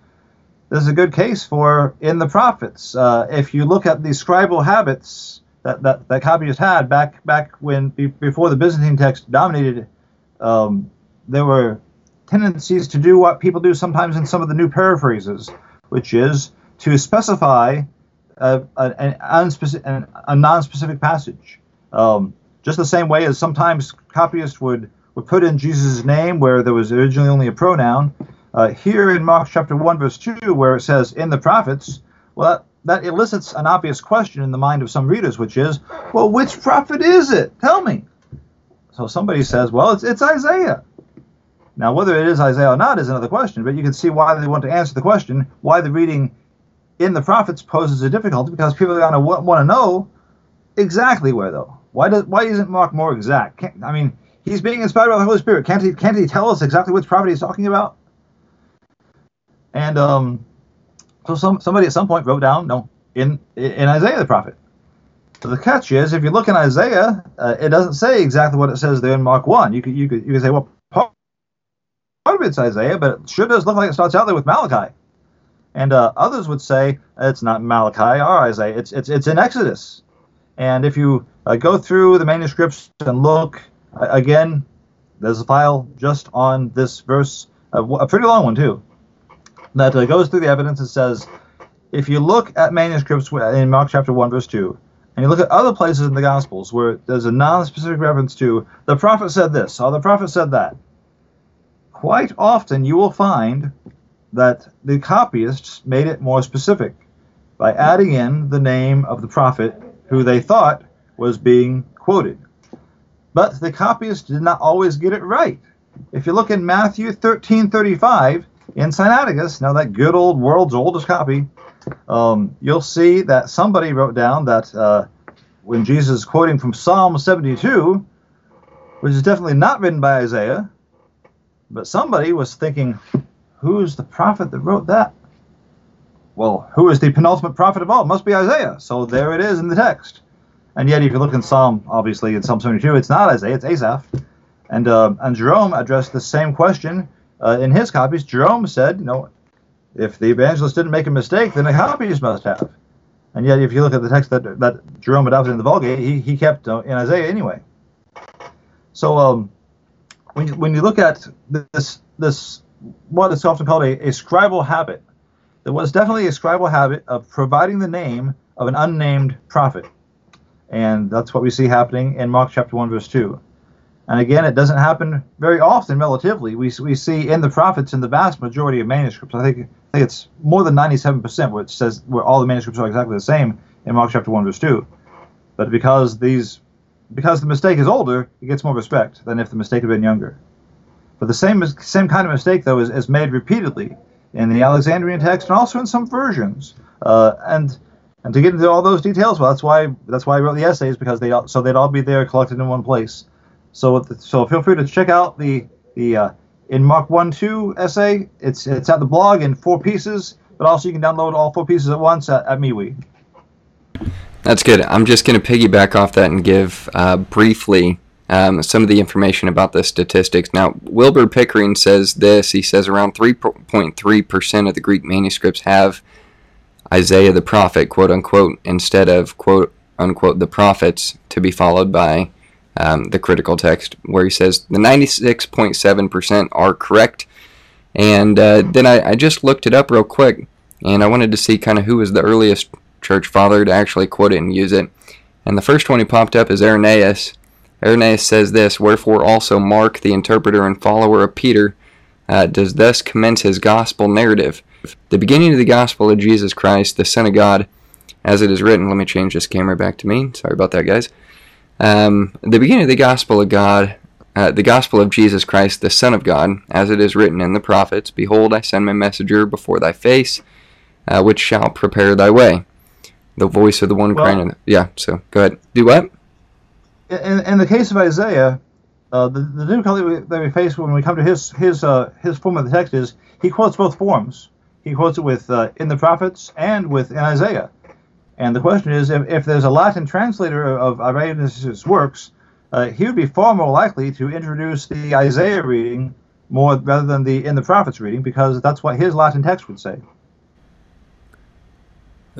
there's a good case for in the prophets. Uh, if you look at the scribal habits that that, that copyists had back back when be, before the Byzantine text dominated, um, there were tendencies to do what people do sometimes in some of the new paraphrases, which is to specify a, a, an unspecific, a non-specific passage. Um, just the same way as sometimes copyists would, would put in Jesus' name where there was originally only a pronoun. Uh, here in Mark chapter 1, verse 2, where it says, in the prophets, well, that, that elicits an obvious question in the mind of some readers, which is, well, which prophet is it? Tell me. So somebody says, well, it's, it's Isaiah. Now, whether it is Isaiah or not is another question, but you can see why they want to answer the question, why the reading in the prophets poses a difficulty, because people are going to want to know exactly where, though. Why does why isn't Mark more exact? Can't, I mean, he's being inspired by the Holy Spirit. Can't he? Can't he tell us exactly which prophet he's talking about? And um, so some somebody at some point wrote down, no, in in Isaiah the prophet. So the catch is, if you look in Isaiah, uh, it doesn't say exactly what it says there in Mark one. You could you could you could say, well, part of it's Isaiah, but it sure does look like it starts out there with Malachi. And uh, others would say it's not Malachi or Isaiah. It's it's it's in Exodus. And if you uh, go through the manuscripts and look uh, again, there's a file just on this verse, uh, a pretty long one too, that uh, goes through the evidence and says, if you look at manuscripts in Mark chapter one verse two, and you look at other places in the Gospels where there's a non-specific reference to the prophet said this or the prophet said that, quite often you will find that the copyists made it more specific by adding in the name of the prophet who they thought was being quoted. But the copyists did not always get it right. If you look in Matthew 13:35 in Sinaiticus, now that good old world's oldest copy, um, you'll see that somebody wrote down that uh, when Jesus is quoting from Psalm 72, which is definitely not written by Isaiah, but somebody was thinking, who's the prophet that wrote that? Well, who is the penultimate prophet of all? It must be Isaiah. So there it is in the text. And yet, if you look in Psalm, obviously in Psalm 72, it's not Isaiah, it's Asaph. And uh, and Jerome addressed the same question uh, in his copies. Jerome said, you know, if the evangelist didn't make a mistake, then the copies must have. And yet, if you look at the text that that Jerome adopted in the Vulgate, he, he kept uh, in Isaiah anyway. So um, when you, when you look at this this what is often called a, a scribal habit, there was definitely a scribal habit of providing the name of an unnamed prophet. And that's what we see happening in Mark chapter 1, verse 2. And again, it doesn't happen very often relatively. We, we see in the prophets in the vast majority of manuscripts, I think, I think it's more than 97% where it says where all the manuscripts are exactly the same in Mark chapter 1, verse 2. But because these because the mistake is older, it gets more respect than if the mistake had been younger. But the same same kind of mistake though is, is made repeatedly in the Alexandrian text and also in some versions. Uh, and and to get into all those details, well, that's why that's why I wrote the essays because they so they'd all be there collected in one place. So so feel free to check out the the uh, in Mark one two essay. It's it's at the blog in four pieces, but also you can download all four pieces at once at, at MeWe. That's good. I'm just going to piggyback off that and give uh, briefly um, some of the information about the statistics. Now, Wilbur Pickering says this. He says around 3.3% of the Greek manuscripts have Isaiah the prophet, quote unquote, instead of quote unquote the prophets to be followed by um, the critical text, where he says the 96.7% are correct. And uh, then I, I just looked it up real quick, and I wanted to see kind of who was the earliest church father to actually quote it and use it. And the first one he popped up is Irenaeus. Irenaeus says this Wherefore also Mark, the interpreter and follower of Peter, uh, does thus commence his gospel narrative. The beginning of the gospel of Jesus Christ, the Son of God, as it is written. Let me change this camera back to me. Sorry about that, guys. Um, the beginning of the gospel of God, uh, the gospel of Jesus Christ, the Son of God, as it is written in the prophets Behold, I send my messenger before thy face, uh, which shall prepare thy way. The voice of the one well, crying. Yeah, so go ahead. Do what? In, in the case of Isaiah, uh, the, the difficulty that we face when we come to his his uh, his form of the text is he quotes both forms. He quotes it with uh, in the prophets and with in Isaiah. And the question is, if, if there's a Latin translator of Irenaeus' works, uh, he would be far more likely to introduce the Isaiah reading more rather than the in the prophets reading, because that's what his Latin text would say.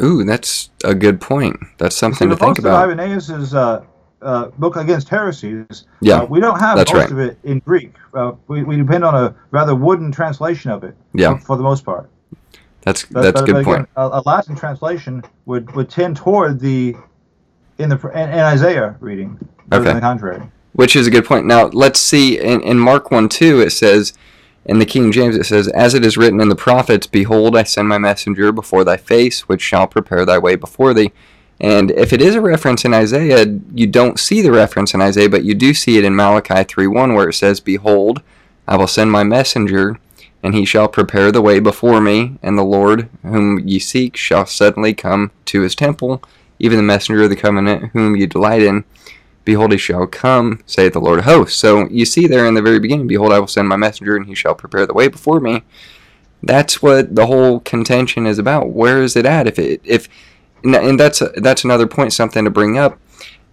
Ooh, that's a good point. That's something to think about. Irenaeus' uh, uh, book against heresies, yeah, uh, we don't have most right. of it in Greek. Uh, we, we depend on a rather wooden translation of it. Yeah. For, for the most part. That's but, that's a good point. a, a, Latin translation would, would tend toward the in the in, in Isaiah reading, okay. the contrary. Which is a good point. Now let's see in, in Mark one two it says in the King James it says, As it is written in the prophets, Behold, I send my messenger before thy face, which shall prepare thy way before thee. And if it is a reference in Isaiah, you don't see the reference in Isaiah, but you do see it in Malachi 3.1 where it says, Behold, I will send my messenger, and he shall prepare the way before me, and the Lord whom ye seek shall suddenly come to his temple, even the messenger of the covenant whom ye delight in. Behold, he shall come, saith the Lord of hosts. So you see there in the very beginning, Behold, I will send my messenger, and he shall prepare the way before me. That's what the whole contention is about. Where is it at? If it if and that's a, that's another point, something to bring up,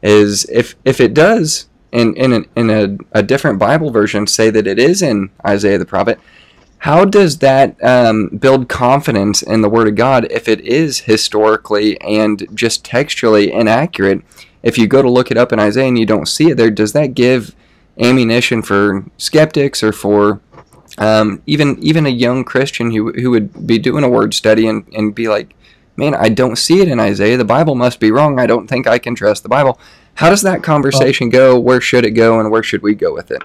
is if if it does in in a, in a, a different Bible version say that it is in Isaiah the prophet, how does that um, build confidence in the Word of God if it is historically and just textually inaccurate? If you go to look it up in Isaiah and you don't see it there, does that give ammunition for skeptics or for um, even even a young Christian who who would be doing a word study and, and be like, man, I don't see it in Isaiah. The Bible must be wrong. I don't think I can trust the Bible. How does that conversation go? Where should it go, and where should we go with it?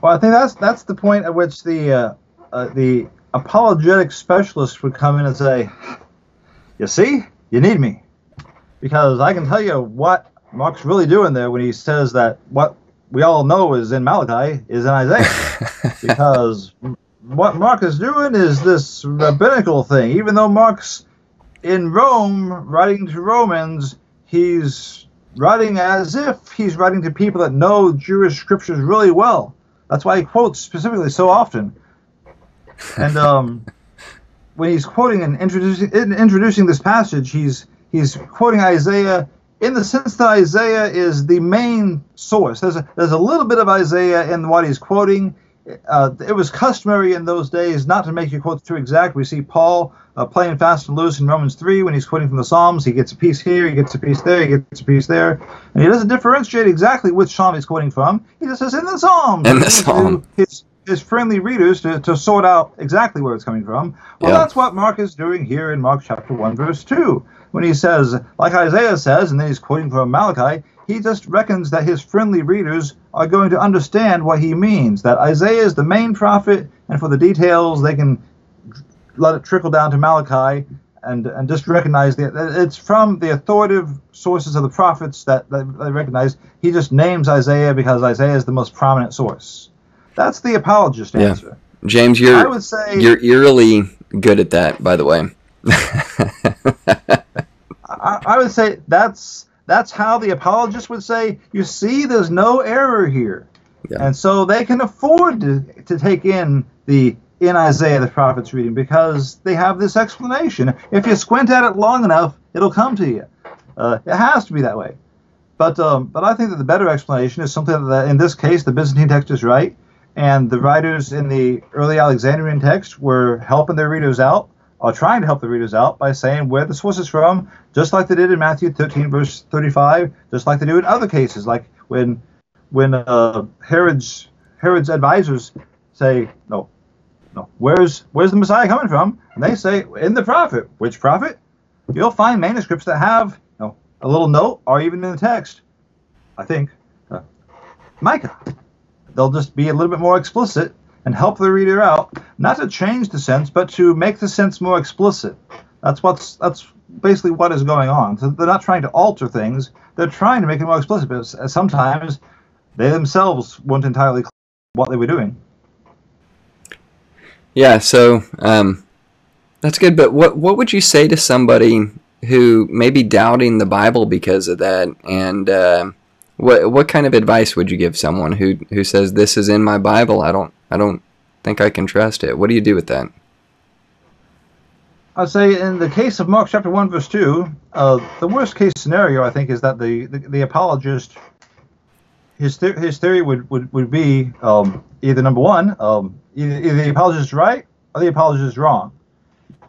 Well, I think that's that's the point at which the uh, uh, the apologetic specialist would come in and say, "You see, you need me, because I can tell you what Mark's really doing there when he says that what we all know is in Malachi is in Isaiah, because what Mark is doing is this rabbinical thing. Even though Mark's in Rome writing to Romans, he's writing as if he's writing to people that know Jewish scriptures really well. That's why he quotes specifically so often. And um, when he's quoting and introducing introducing this passage, he's he's quoting Isaiah in the sense that Isaiah is the main source. There's a, there's a little bit of Isaiah in what he's quoting uh, it was customary in those days not to make your quotes too exact. We see Paul uh, playing fast and loose in Romans 3 when he's quoting from the Psalms. He gets a piece here, he gets a piece there, he gets a piece there. And he doesn't differentiate exactly which Psalm he's quoting from. He just says, in the Psalms. In the Psalm. His, his friendly readers to, to sort out exactly where it's coming from. Well, yeah. that's what Mark is doing here in Mark chapter 1, verse 2. When he says, like Isaiah says, and then he's quoting from Malachi, he just reckons that his friendly readers are going to understand what he means. That Isaiah is the main prophet, and for the details, they can let it trickle down to Malachi. and and just recognize that it's from the authoritative sources of the prophets that, that they recognize. He just names Isaiah because Isaiah is the most prominent source. That's the apologist Yeah. answer. James, you're I would say you're eerily good at that, by the way. I, I would say that's that's how the apologists would say. You see, there's no error here, Yeah. and so they can afford to to take in the in Isaiah the prophet's reading because they have this explanation. If you squint at it long enough, it'll come to you. Uh, it has to be that way. But um, but I think that the better explanation is something that in this case the Byzantine text is right, and the writers in the early Alexandrian text were helping their readers out, or trying to help the readers out by saying where the source is from, just like they did in Matthew 13 verse 35, just like they do in other cases, like when when uh, Herod's Herod's advisors say no, no, where's where's the Messiah coming from? And they say in the prophet. Which prophet? You'll find manuscripts that have no a little note or even in the text. I think uh, Micah. They'll just be a little bit more explicit and help the reader out, not to change the sense, but to make the sense more explicit. That's what's that's basically what is going on. So they're not trying to alter things; they're trying to make it more explicit. But sometimes they themselves weren't entirely clear what they were doing. Yeah, so um, that's good. But what what would you say to somebody who may be doubting the Bible because of that? And uh, what what kind of advice would you give someone who who says this is in my Bible? I don't I don't think I can trust it. What do you do with that? I'd say in the case of Mark chapter 1, verse 2, uh, the worst case scenario, I think, is that the, the, the apologist, his, his theory would, would, would be um, either number one, um, either, either the apologist is right or the apologist is wrong.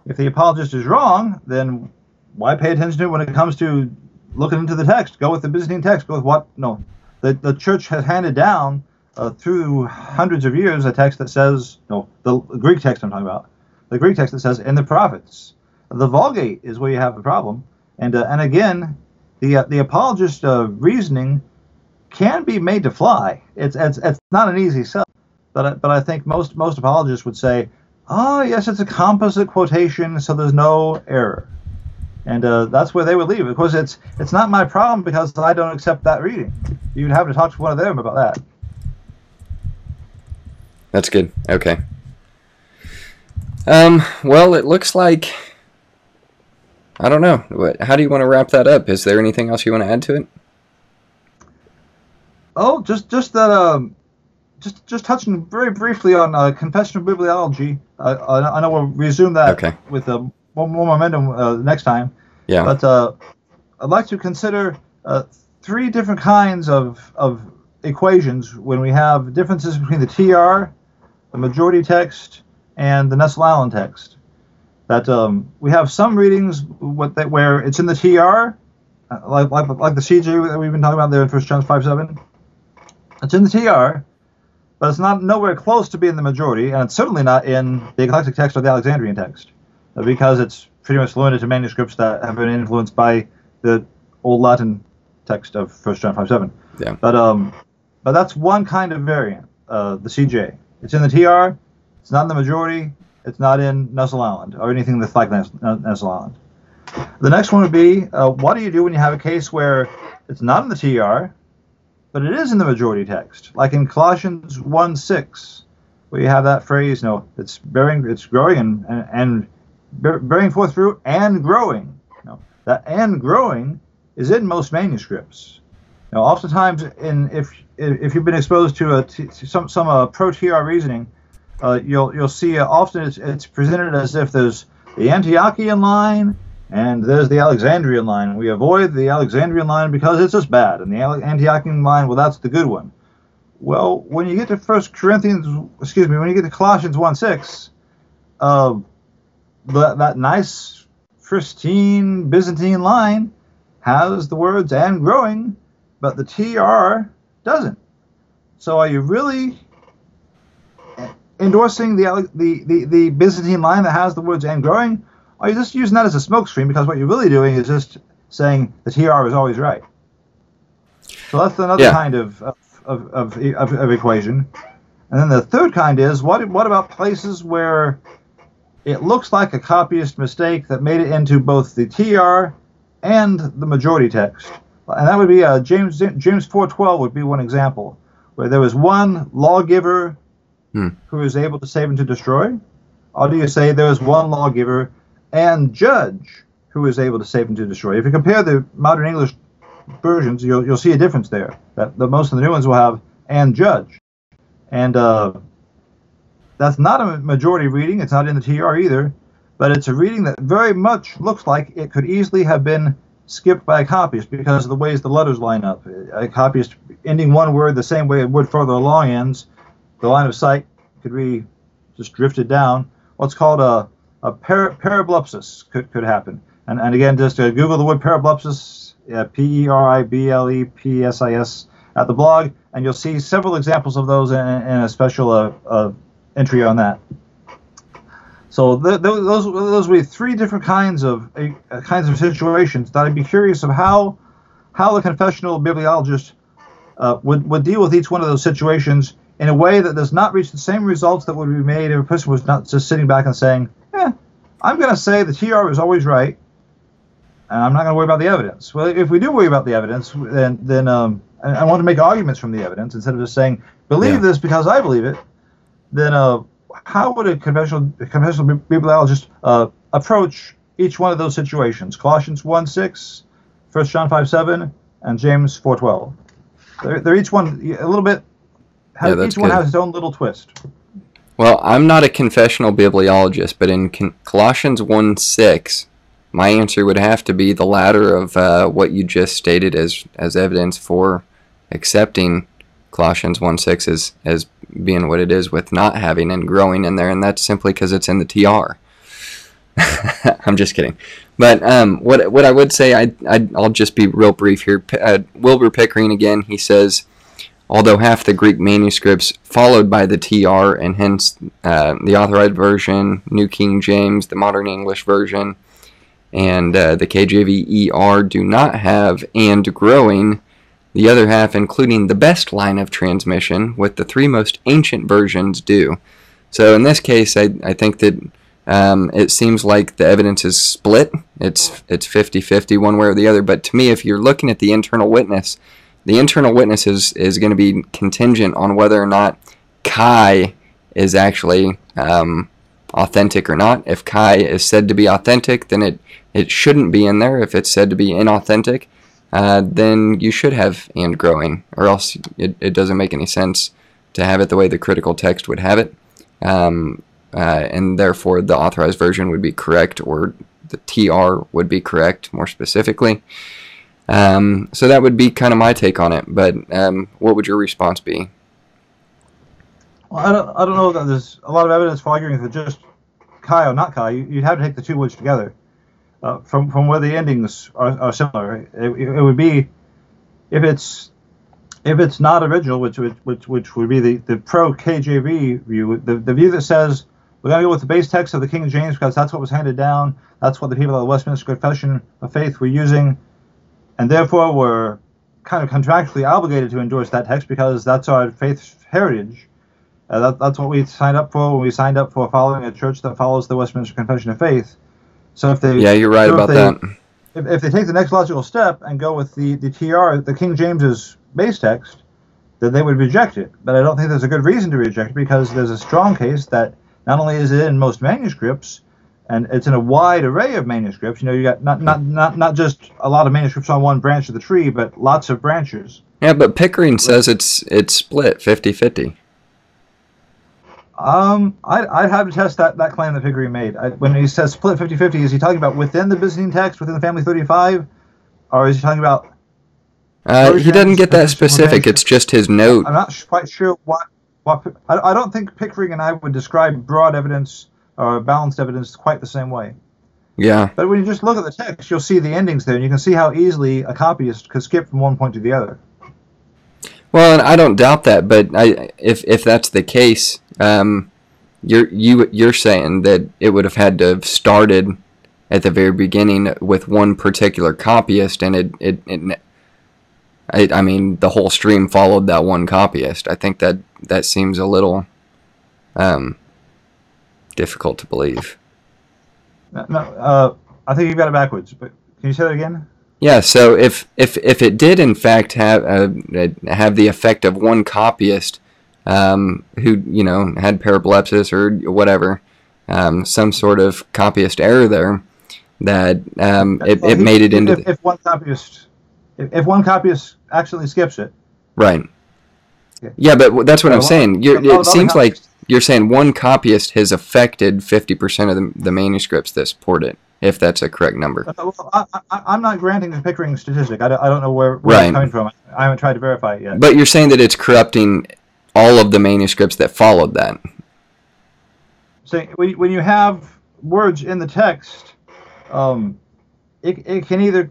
If the apologist is wrong, then why pay attention to it when it comes to looking into the text? Go with the Byzantine text. Go with what? No. The, the church has handed down uh, through hundreds of years a text that says, no, the Greek text I'm talking about the Greek text that says in the prophets. The Vulgate is where you have the problem, and uh, and again, the uh, the apologist uh, reasoning can be made to fly. It's it's, it's not an easy sell, but I, but I think most most apologists would say, oh yes, it's a composite quotation, so there's no error, and uh, that's where they would leave. Of course, it's it's not my problem because I don't accept that reading. You'd have to talk to one of them about that. That's good. Okay. Um. Well, it looks like. I don't know. What? How do you want to wrap that up? Is there anything else you want to add to it? Oh, just just that. Um, just just touching very briefly on uh, confession of bibliology. Uh, I, I know we'll resume that Okay. with uh, more, more momentum uh, next time. Yeah. But uh, I'd like to consider uh, three different kinds of of equations when we have differences between the TR, the majority text, and the Nestle-Aland text. That um, we have some readings what that where it's in the TR, uh, like like like the CJ that we've been talking about there in First John five seven. It's in the TR, but it's not nowhere close to being the majority, and it's certainly not in the eclectic text or the Alexandrian text, uh, because it's pretty much limited to manuscripts that have been influenced by the Old Latin text of First John five seven. Yeah. But um, but that's one kind of variant, uh, the CJ. It's in the TR. It's not in the majority. It's not in Nestle-Aland or anything that's like Nes- Nestle-Aland. The next one would be, uh, what do you do when you have a case where it's not in the TR, but it is in the majority text, like in Colossians 1 6, where you have that phrase, you know, it's bearing, it's growing and, and, and bearing forth fruit and growing. You know, that and growing is in most manuscripts. Now, oftentimes, in if if you've been exposed to a t- some some uh, pro TR reasoning, uh, you'll you'll see uh, often it's, it's presented as if there's the Antiochian line and there's the Alexandrian line. We avoid the Alexandrian line because it's just bad, and the Antiochian line, well, that's the good one. Well, when you get to First Corinthians, excuse me, when you get to Colossians one six, uh, that that nice pristine Byzantine line has the words "and growing," but the TR doesn't. So, are you really endorsing the, the, the, the Byzantine line that has the words and growing, are you just using that as a smokescreen because what you're really doing is just saying the TR is always right. So that's another Yeah. kind of of, of, of, of, of equation. And then the third kind is what what about places where it looks like a copyist mistake that made it into both the TR and the majority text. And that would be uh, James James 4:12 would be one example where there was one lawgiver Hmm. who is able to save and to destroy. Or do you say there is one lawgiver and judge who is able to save and to destroy? If you compare the modern English versions, you'll, you'll see a difference there. That the most of the new ones will have and judge, and uh, that's not a majority reading. It's not in the TR either, but it's a reading that very much looks like it could easily have been skipped by a copyist because of the ways the letters line up. A copyist ending one word the same way it would further along ends, the line of sight could be just drifted down. What's called a, a par- parablepsis could, could happen. And, and again, just uh, Google the word parablepsis, uh, P E R I B L E P S I S, at the blog, and you'll see several examples of those in, in a special uh, uh, entry on that. So th- th- those those would be three different kinds of uh, kinds of situations that I'd be curious of how how the confessional bibliologist uh, would would deal with each one of those situations in a way that does not reach the same results that would be made if a person was not just sitting back and saying, "Eh, I'm going to say the TR is always right, and I'm not going to worry about the evidence." Well, if we do worry about the evidence, then then um, I, I want to make arguments from the evidence instead of just saying, "Believe Yeah. this because I believe it." Then uh, how would a conventional a confessional bibliologist uh, approach each one of those situations? Colossians 1 6, 1 John 5 7, and James 4 12. They're, they're each one a little bit. Yeah, that's each one good. has its own little twist. Well, I'm not a confessional bibliologist, but in Con- Colossians 1 6, my answer would have to be the latter of uh, what you just stated as, as evidence for accepting Colossians 1 6 as, as being what it is with not having and growing in there, and that's simply because it's in the TR. I'm just kidding. But um, what what I would say, I, I I'll just be real brief here. P- Uh, Wilbur Pickering again. He says, although half the Greek manuscripts followed by the TR, and hence uh, the authorized version, New King James, the Modern English version, and uh, the KJV ER do not have and growing. The other half, including the best line of transmission, with the three most ancient versions, do. So in this case, I, I think that um, it seems like the evidence is split. It's it's 50-50 one way or the other. But to me, if you're looking at the internal witness, the internal witness is, is going to be contingent on whether or not Kai is actually um, authentic or not. If Kai is said to be authentic, then it, it shouldn't be in there. If it's said to be inauthentic, uh, then you should have and growing, or else it, it doesn't make any sense to have it the way the critical text would have it. Um, uh, and therefore, the authorized version would be correct, or the TR would be correct more specifically. Um, so that would be kind of my take on it. But um, what would your response be? Well, I don't, I don't know that there's a lot of evidence for arguing that just Kai or not Kai. You'd have to take the two words together. Uh, from from where the endings are, are similar, it, it would be if it's if it's not original, which which which would be the, the pro KJV view, the, the view that says we're going to go with the base text of the King James because that's what was handed down, that's what the people of the Westminster Confession of Faith were using, and therefore we're kind of contractually obligated to endorse that text because that's our faith heritage. Uh, that, that's what we signed up for when we signed up for following a church that follows the Westminster Confession of Faith. So if they Yeah, you're right so if about they- that. If, if they take the next logical step and go with the, the TR, the King James's base text, then they would reject it. But I don't think there's a good reason to reject it because there's a strong case that not only is it in most manuscripts, and it's in a wide array of manuscripts. You know, you got not not not not just a lot of manuscripts on one branch of the tree, but lots of branches. Yeah, but Pickering says it's it's split 50-50. Um, I'd, I'd have to test that, that claim that Pickering made. I, when he says split 50 50, is he talking about within the Byzantine text, within the family 35? Or is he talking about. Uh, he doesn't get that specific. It's just his note. I'm not sh- quite sure what. what I, I don't think Pickering and I would describe broad evidence or balanced evidence quite the same way. Yeah, But when you just look at the text, you'll see the endings there, and you can see how easily a copyist could skip from one point to the other. Well, and I don't doubt that, but I, if if that's the case, um, you're you you're saying that it would have had to have started at the very beginning with one particular copyist, and it it, it I, I mean the whole stream followed that one copyist. I think that that seems a little um, difficult to believe. No, no, uh, I think you've got it backwards. But can you say that again? Yeah. So if if if it did in fact have uh, have the effect of one copyist um, who you know had parablepsis or whatever, um, some sort of copyist error there, that um, it, Well, it he- made it into If, if one copyist, if, if one copyist accidentally skips it, right. Yeah. Yeah, but that's what Yeah, I'm saying. You're, it seems like you're saying one copyist has affected 50% of the, the manuscripts that support it, if that's a correct number. Uh, well, I, I'm not granting the Pickering statistic. I don't, I don't know where, where Right. it's coming from. I haven't tried to verify it yet. But you're saying that it's corrupting all of the manuscripts that followed that. So when, when you have words in the text, um, it, it can either.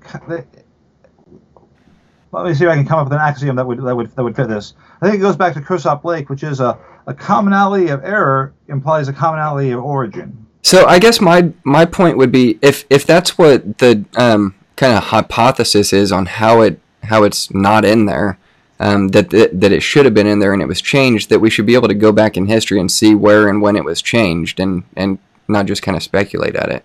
Let me see if I can come up with an axiom that would that would that would fit this. I think it goes back to Kirsopp Lake, which is a, a commonality of error implies a commonality of origin. So I guess my my point would be if if that's what the um, kind of hypothesis is on how it how it's not in there, um, that, that that it should have been in there and it was changed, that we should be able to go back in history and see where and when it was changed and and not just kind of speculate at it.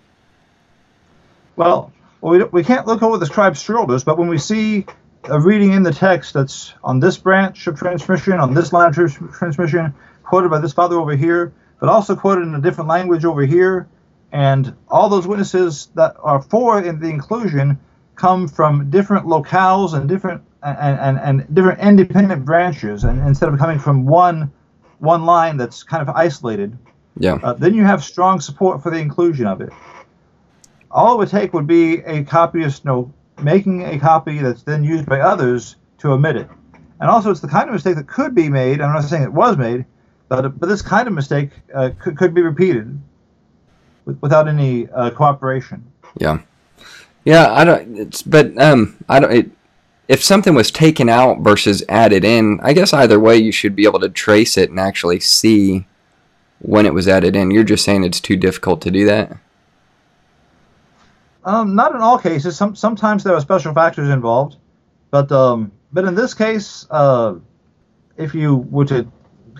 Well, we, we can't look over the scribe's shoulders, but when we see a reading in the text that's on this branch of transmission, on this line of trans- transmission, quoted by this father over here, but also quoted in a different language over here, and all those witnesses that are for the inclusion come from different locales and different and, and, and different independent branches, and instead of coming from one one line that's kind of isolated, Yeah. uh, then you have strong support for the inclusion of it. All it would take would be a copyist, you know, making a copy that's then used by others to omit it. And also, it's the kind of mistake that could be made. I'm not saying it was made, but but this kind of mistake uh, could, could be repeated with, without any uh, cooperation. Yeah, yeah. I don't. It's but um, I don't. It, if something was taken out versus added in, I guess either way you should be able to trace it and actually see when it was added in. You're just saying it's too difficult to do that. Um, not in all cases. Some sometimes there are special factors involved, but um, but in this case, uh, if you were to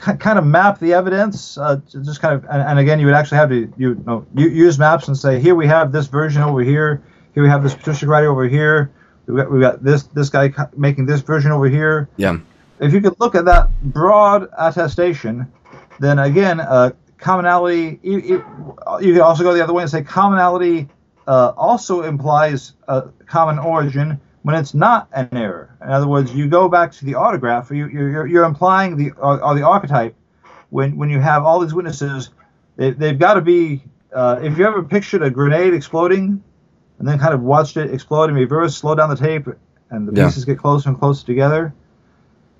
ki- kind of map the evidence, uh, just kind of, and, and again, you would actually have to you know use maps and say, here we have this version over here, here we have this patristic writing over here, we got we got this this guy making this version over here. Yeah. If you could look at that broad attestation, then again, uh, commonality. You, you, you could also go the other way and say commonality uh, also implies a common origin when it's not an error. In other words, you go back to the autograph. You, you're, you're implying the or, or the archetype when when you have all these witnesses. They, they've got to be. Uh, if you ever pictured a grenade exploding, and then kind of watched it explode in reverse, slow down the tape, and the Yeah. pieces get closer and closer together.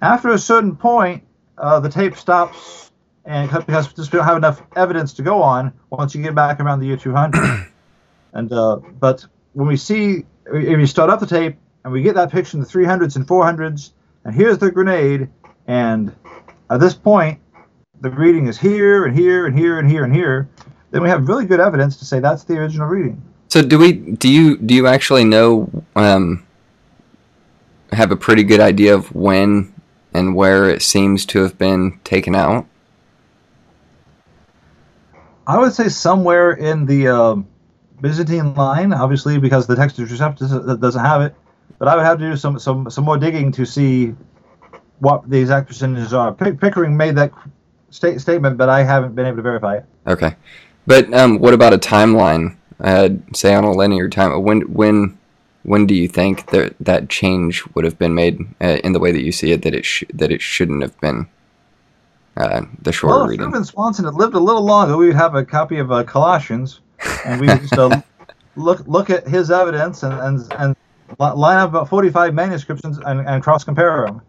After a certain point, uh, the tape stops, and because just we don't have enough evidence to go on once you get back around the year 200. and uh, but when we see, if you start up the tape and we get that picture in the 300s and 400s, and here's the grenade, and at this point, the reading is here and here and here and here and here, then we have really good evidence to say that's the original reading. So do we? Do you? Do you actually know? Um, have a pretty good idea of when and where it seems to have been taken out. I would say somewhere in the um, Byzantine line, obviously because the Textus Receptus doesn't have it. But I would have to do some some some more digging to see what the exact percentages are. Pick, Pickering made that state, statement, but I haven't been able to verify it. Okay, but um, what about a timeline? Uh, say on a linear time. When when when do you think that that change would have been made uh, in the way that you see it? That it sh- that it shouldn't have been uh, the shorter Well, if reading. Reuben Swanson had lived a little longer, we would have a copy of uh, Colossians, and we would just uh, look look at his evidence and and, and line up about 45 manuscripts and, and, cross compare them.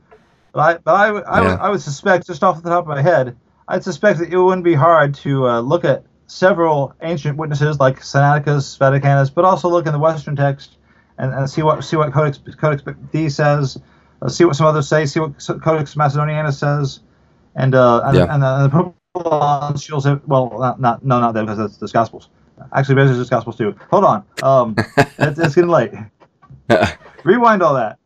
But I but I, would- I, would, Yeah. I would suspect just off the top of my head, I'd suspect that it wouldn't be hard to uh, look at several ancient witnesses like Sinaiticus, Vaticanus, but also look in the Western text and, and see what see what Codex Codex D says, uh, see what some others say, see what Codex Macedoniensis says, and uh, and, Yeah. and, uh, the she'll say, well, not, not no, not that because that's the Gospels. Actually, there's just Gospels too. Hold on, um, it's, it's getting late. Rewind all that.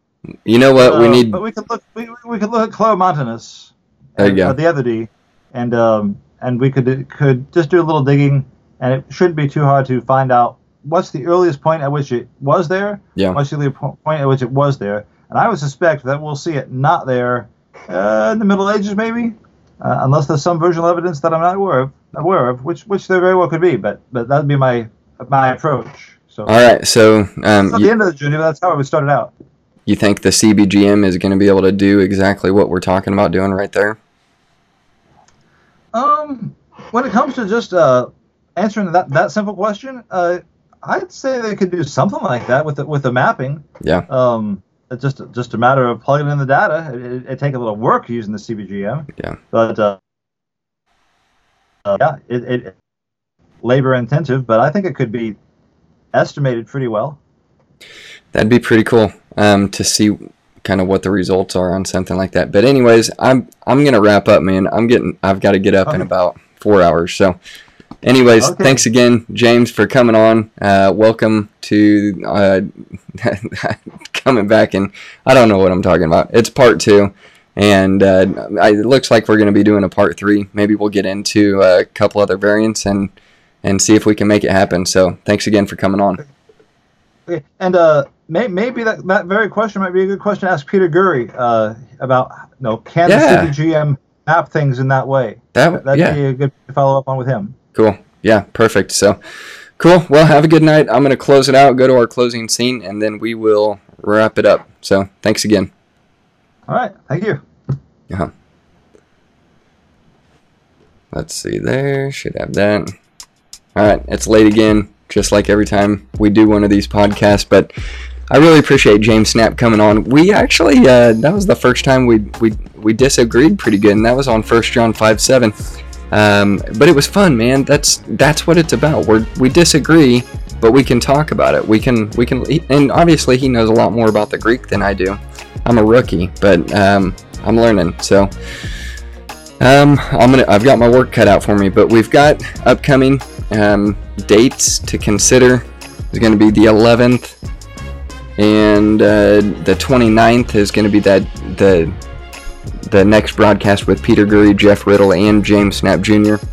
you know what? we Uh, need. But we could look. We, we could look at Claromontanus. There you uh, go. The other D, and um, and we could could just do a little digging and it shouldn't be too hard to find out what's the earliest point at which it was there. Yeah. What's the earliest point at which it was there, and I would suspect that we'll see it not there uh, in the Middle Ages, maybe, uh, unless there's some versional evidence that I'm not aware of, aware of, which which there very well could be. But but that'd be my my approach. So All right, so um, not you, the end of the journey, but that's how it would start it out. you think the CBGM is going to be able to do exactly what we're talking about doing right there? Um, when it comes to just uh, answering that that simple question, uh, I'd say they could do something like that with the, with the mapping. Yeah. Um, it's just just a matter of plugging in the data. It, it, it take a little work using the CBGM. Yeah. But uh, uh, yeah, it, it labor intensive, but I think it could be estimated pretty well. That'd be pretty cool um, to see kind of what the results are on something like that. But anyways, I'm I'm gonna wrap up, man. I'm getting I've got to get up in about four hours. So, anyways, Okay. thanks again, James, for coming on. Uh, welcome to uh, coming back, and I don't know what I'm talking about. It's part two. And uh, I, it looks like we're going to be doing a part three. Maybe we'll get into a couple other variants and and see if we can make it happen. So thanks again for coming on. Okay. And uh, maybe that, that very question might be a good question to ask Peter Gurry uh, about, you know, can Yeah. the GM map things in that way? That That'd yeah. be a good follow up on with him. Cool. Yeah, perfect. So, cool. Well, have a good night. I'm going to close it out, go to our closing scene, and then we will wrap it up. So, thanks again. All right. Thank you. Uh-huh. Let's see there. Should have that. All right. It's late again, just like every time we do one of these podcasts, but I really appreciate James Snapp coming on. We actually, uh, that was the first time we, we, we disagreed pretty good, and that was on First John 5 7. Um, but it was fun, man. That's that's what it's about. We we disagree, but we can talk about it. We can we can, and obviously he knows a lot more about the Greek than I do. I'm a rookie, but um, I'm learning. So um, I'm gonna I've got my work cut out for me. But we've got upcoming um, dates to consider. It's going to be the 11th, and uh, the 29th is going to be that the the next broadcast with Peter Gurry, Jeff Riddle, and James Snapp Jr.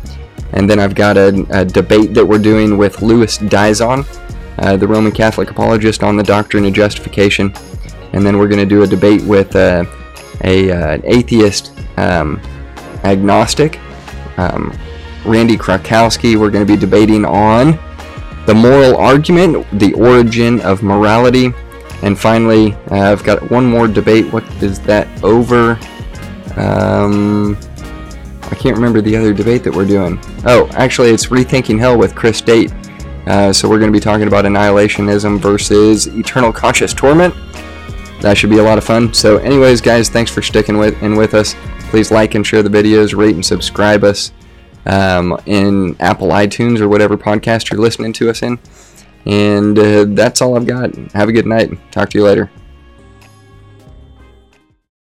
And then I've got a, a debate that we're doing with Louis Dizon, uh, the Roman Catholic apologist, on the doctrine of justification. And then we're going to do a debate with uh, a uh, an atheist um, agnostic, um, Randy Krakowski. We're going to be debating on the moral argument, the origin of morality, and finally, uh, I've got one more debate. What is that over? Um, I can't remember the other debate that we're doing. Oh, actually, it's Rethinking Hell with Chris Date. Uh, so we're going to be talking about annihilationism versus eternal conscious torment. That should be a lot of fun. So, anyways, guys, thanks for sticking with in with us. Please like and share the videos, rate and subscribe us um, in Apple iTunes or whatever podcast you're listening to us in. And uh, that's all I've got. Have a good night. Talk to you later.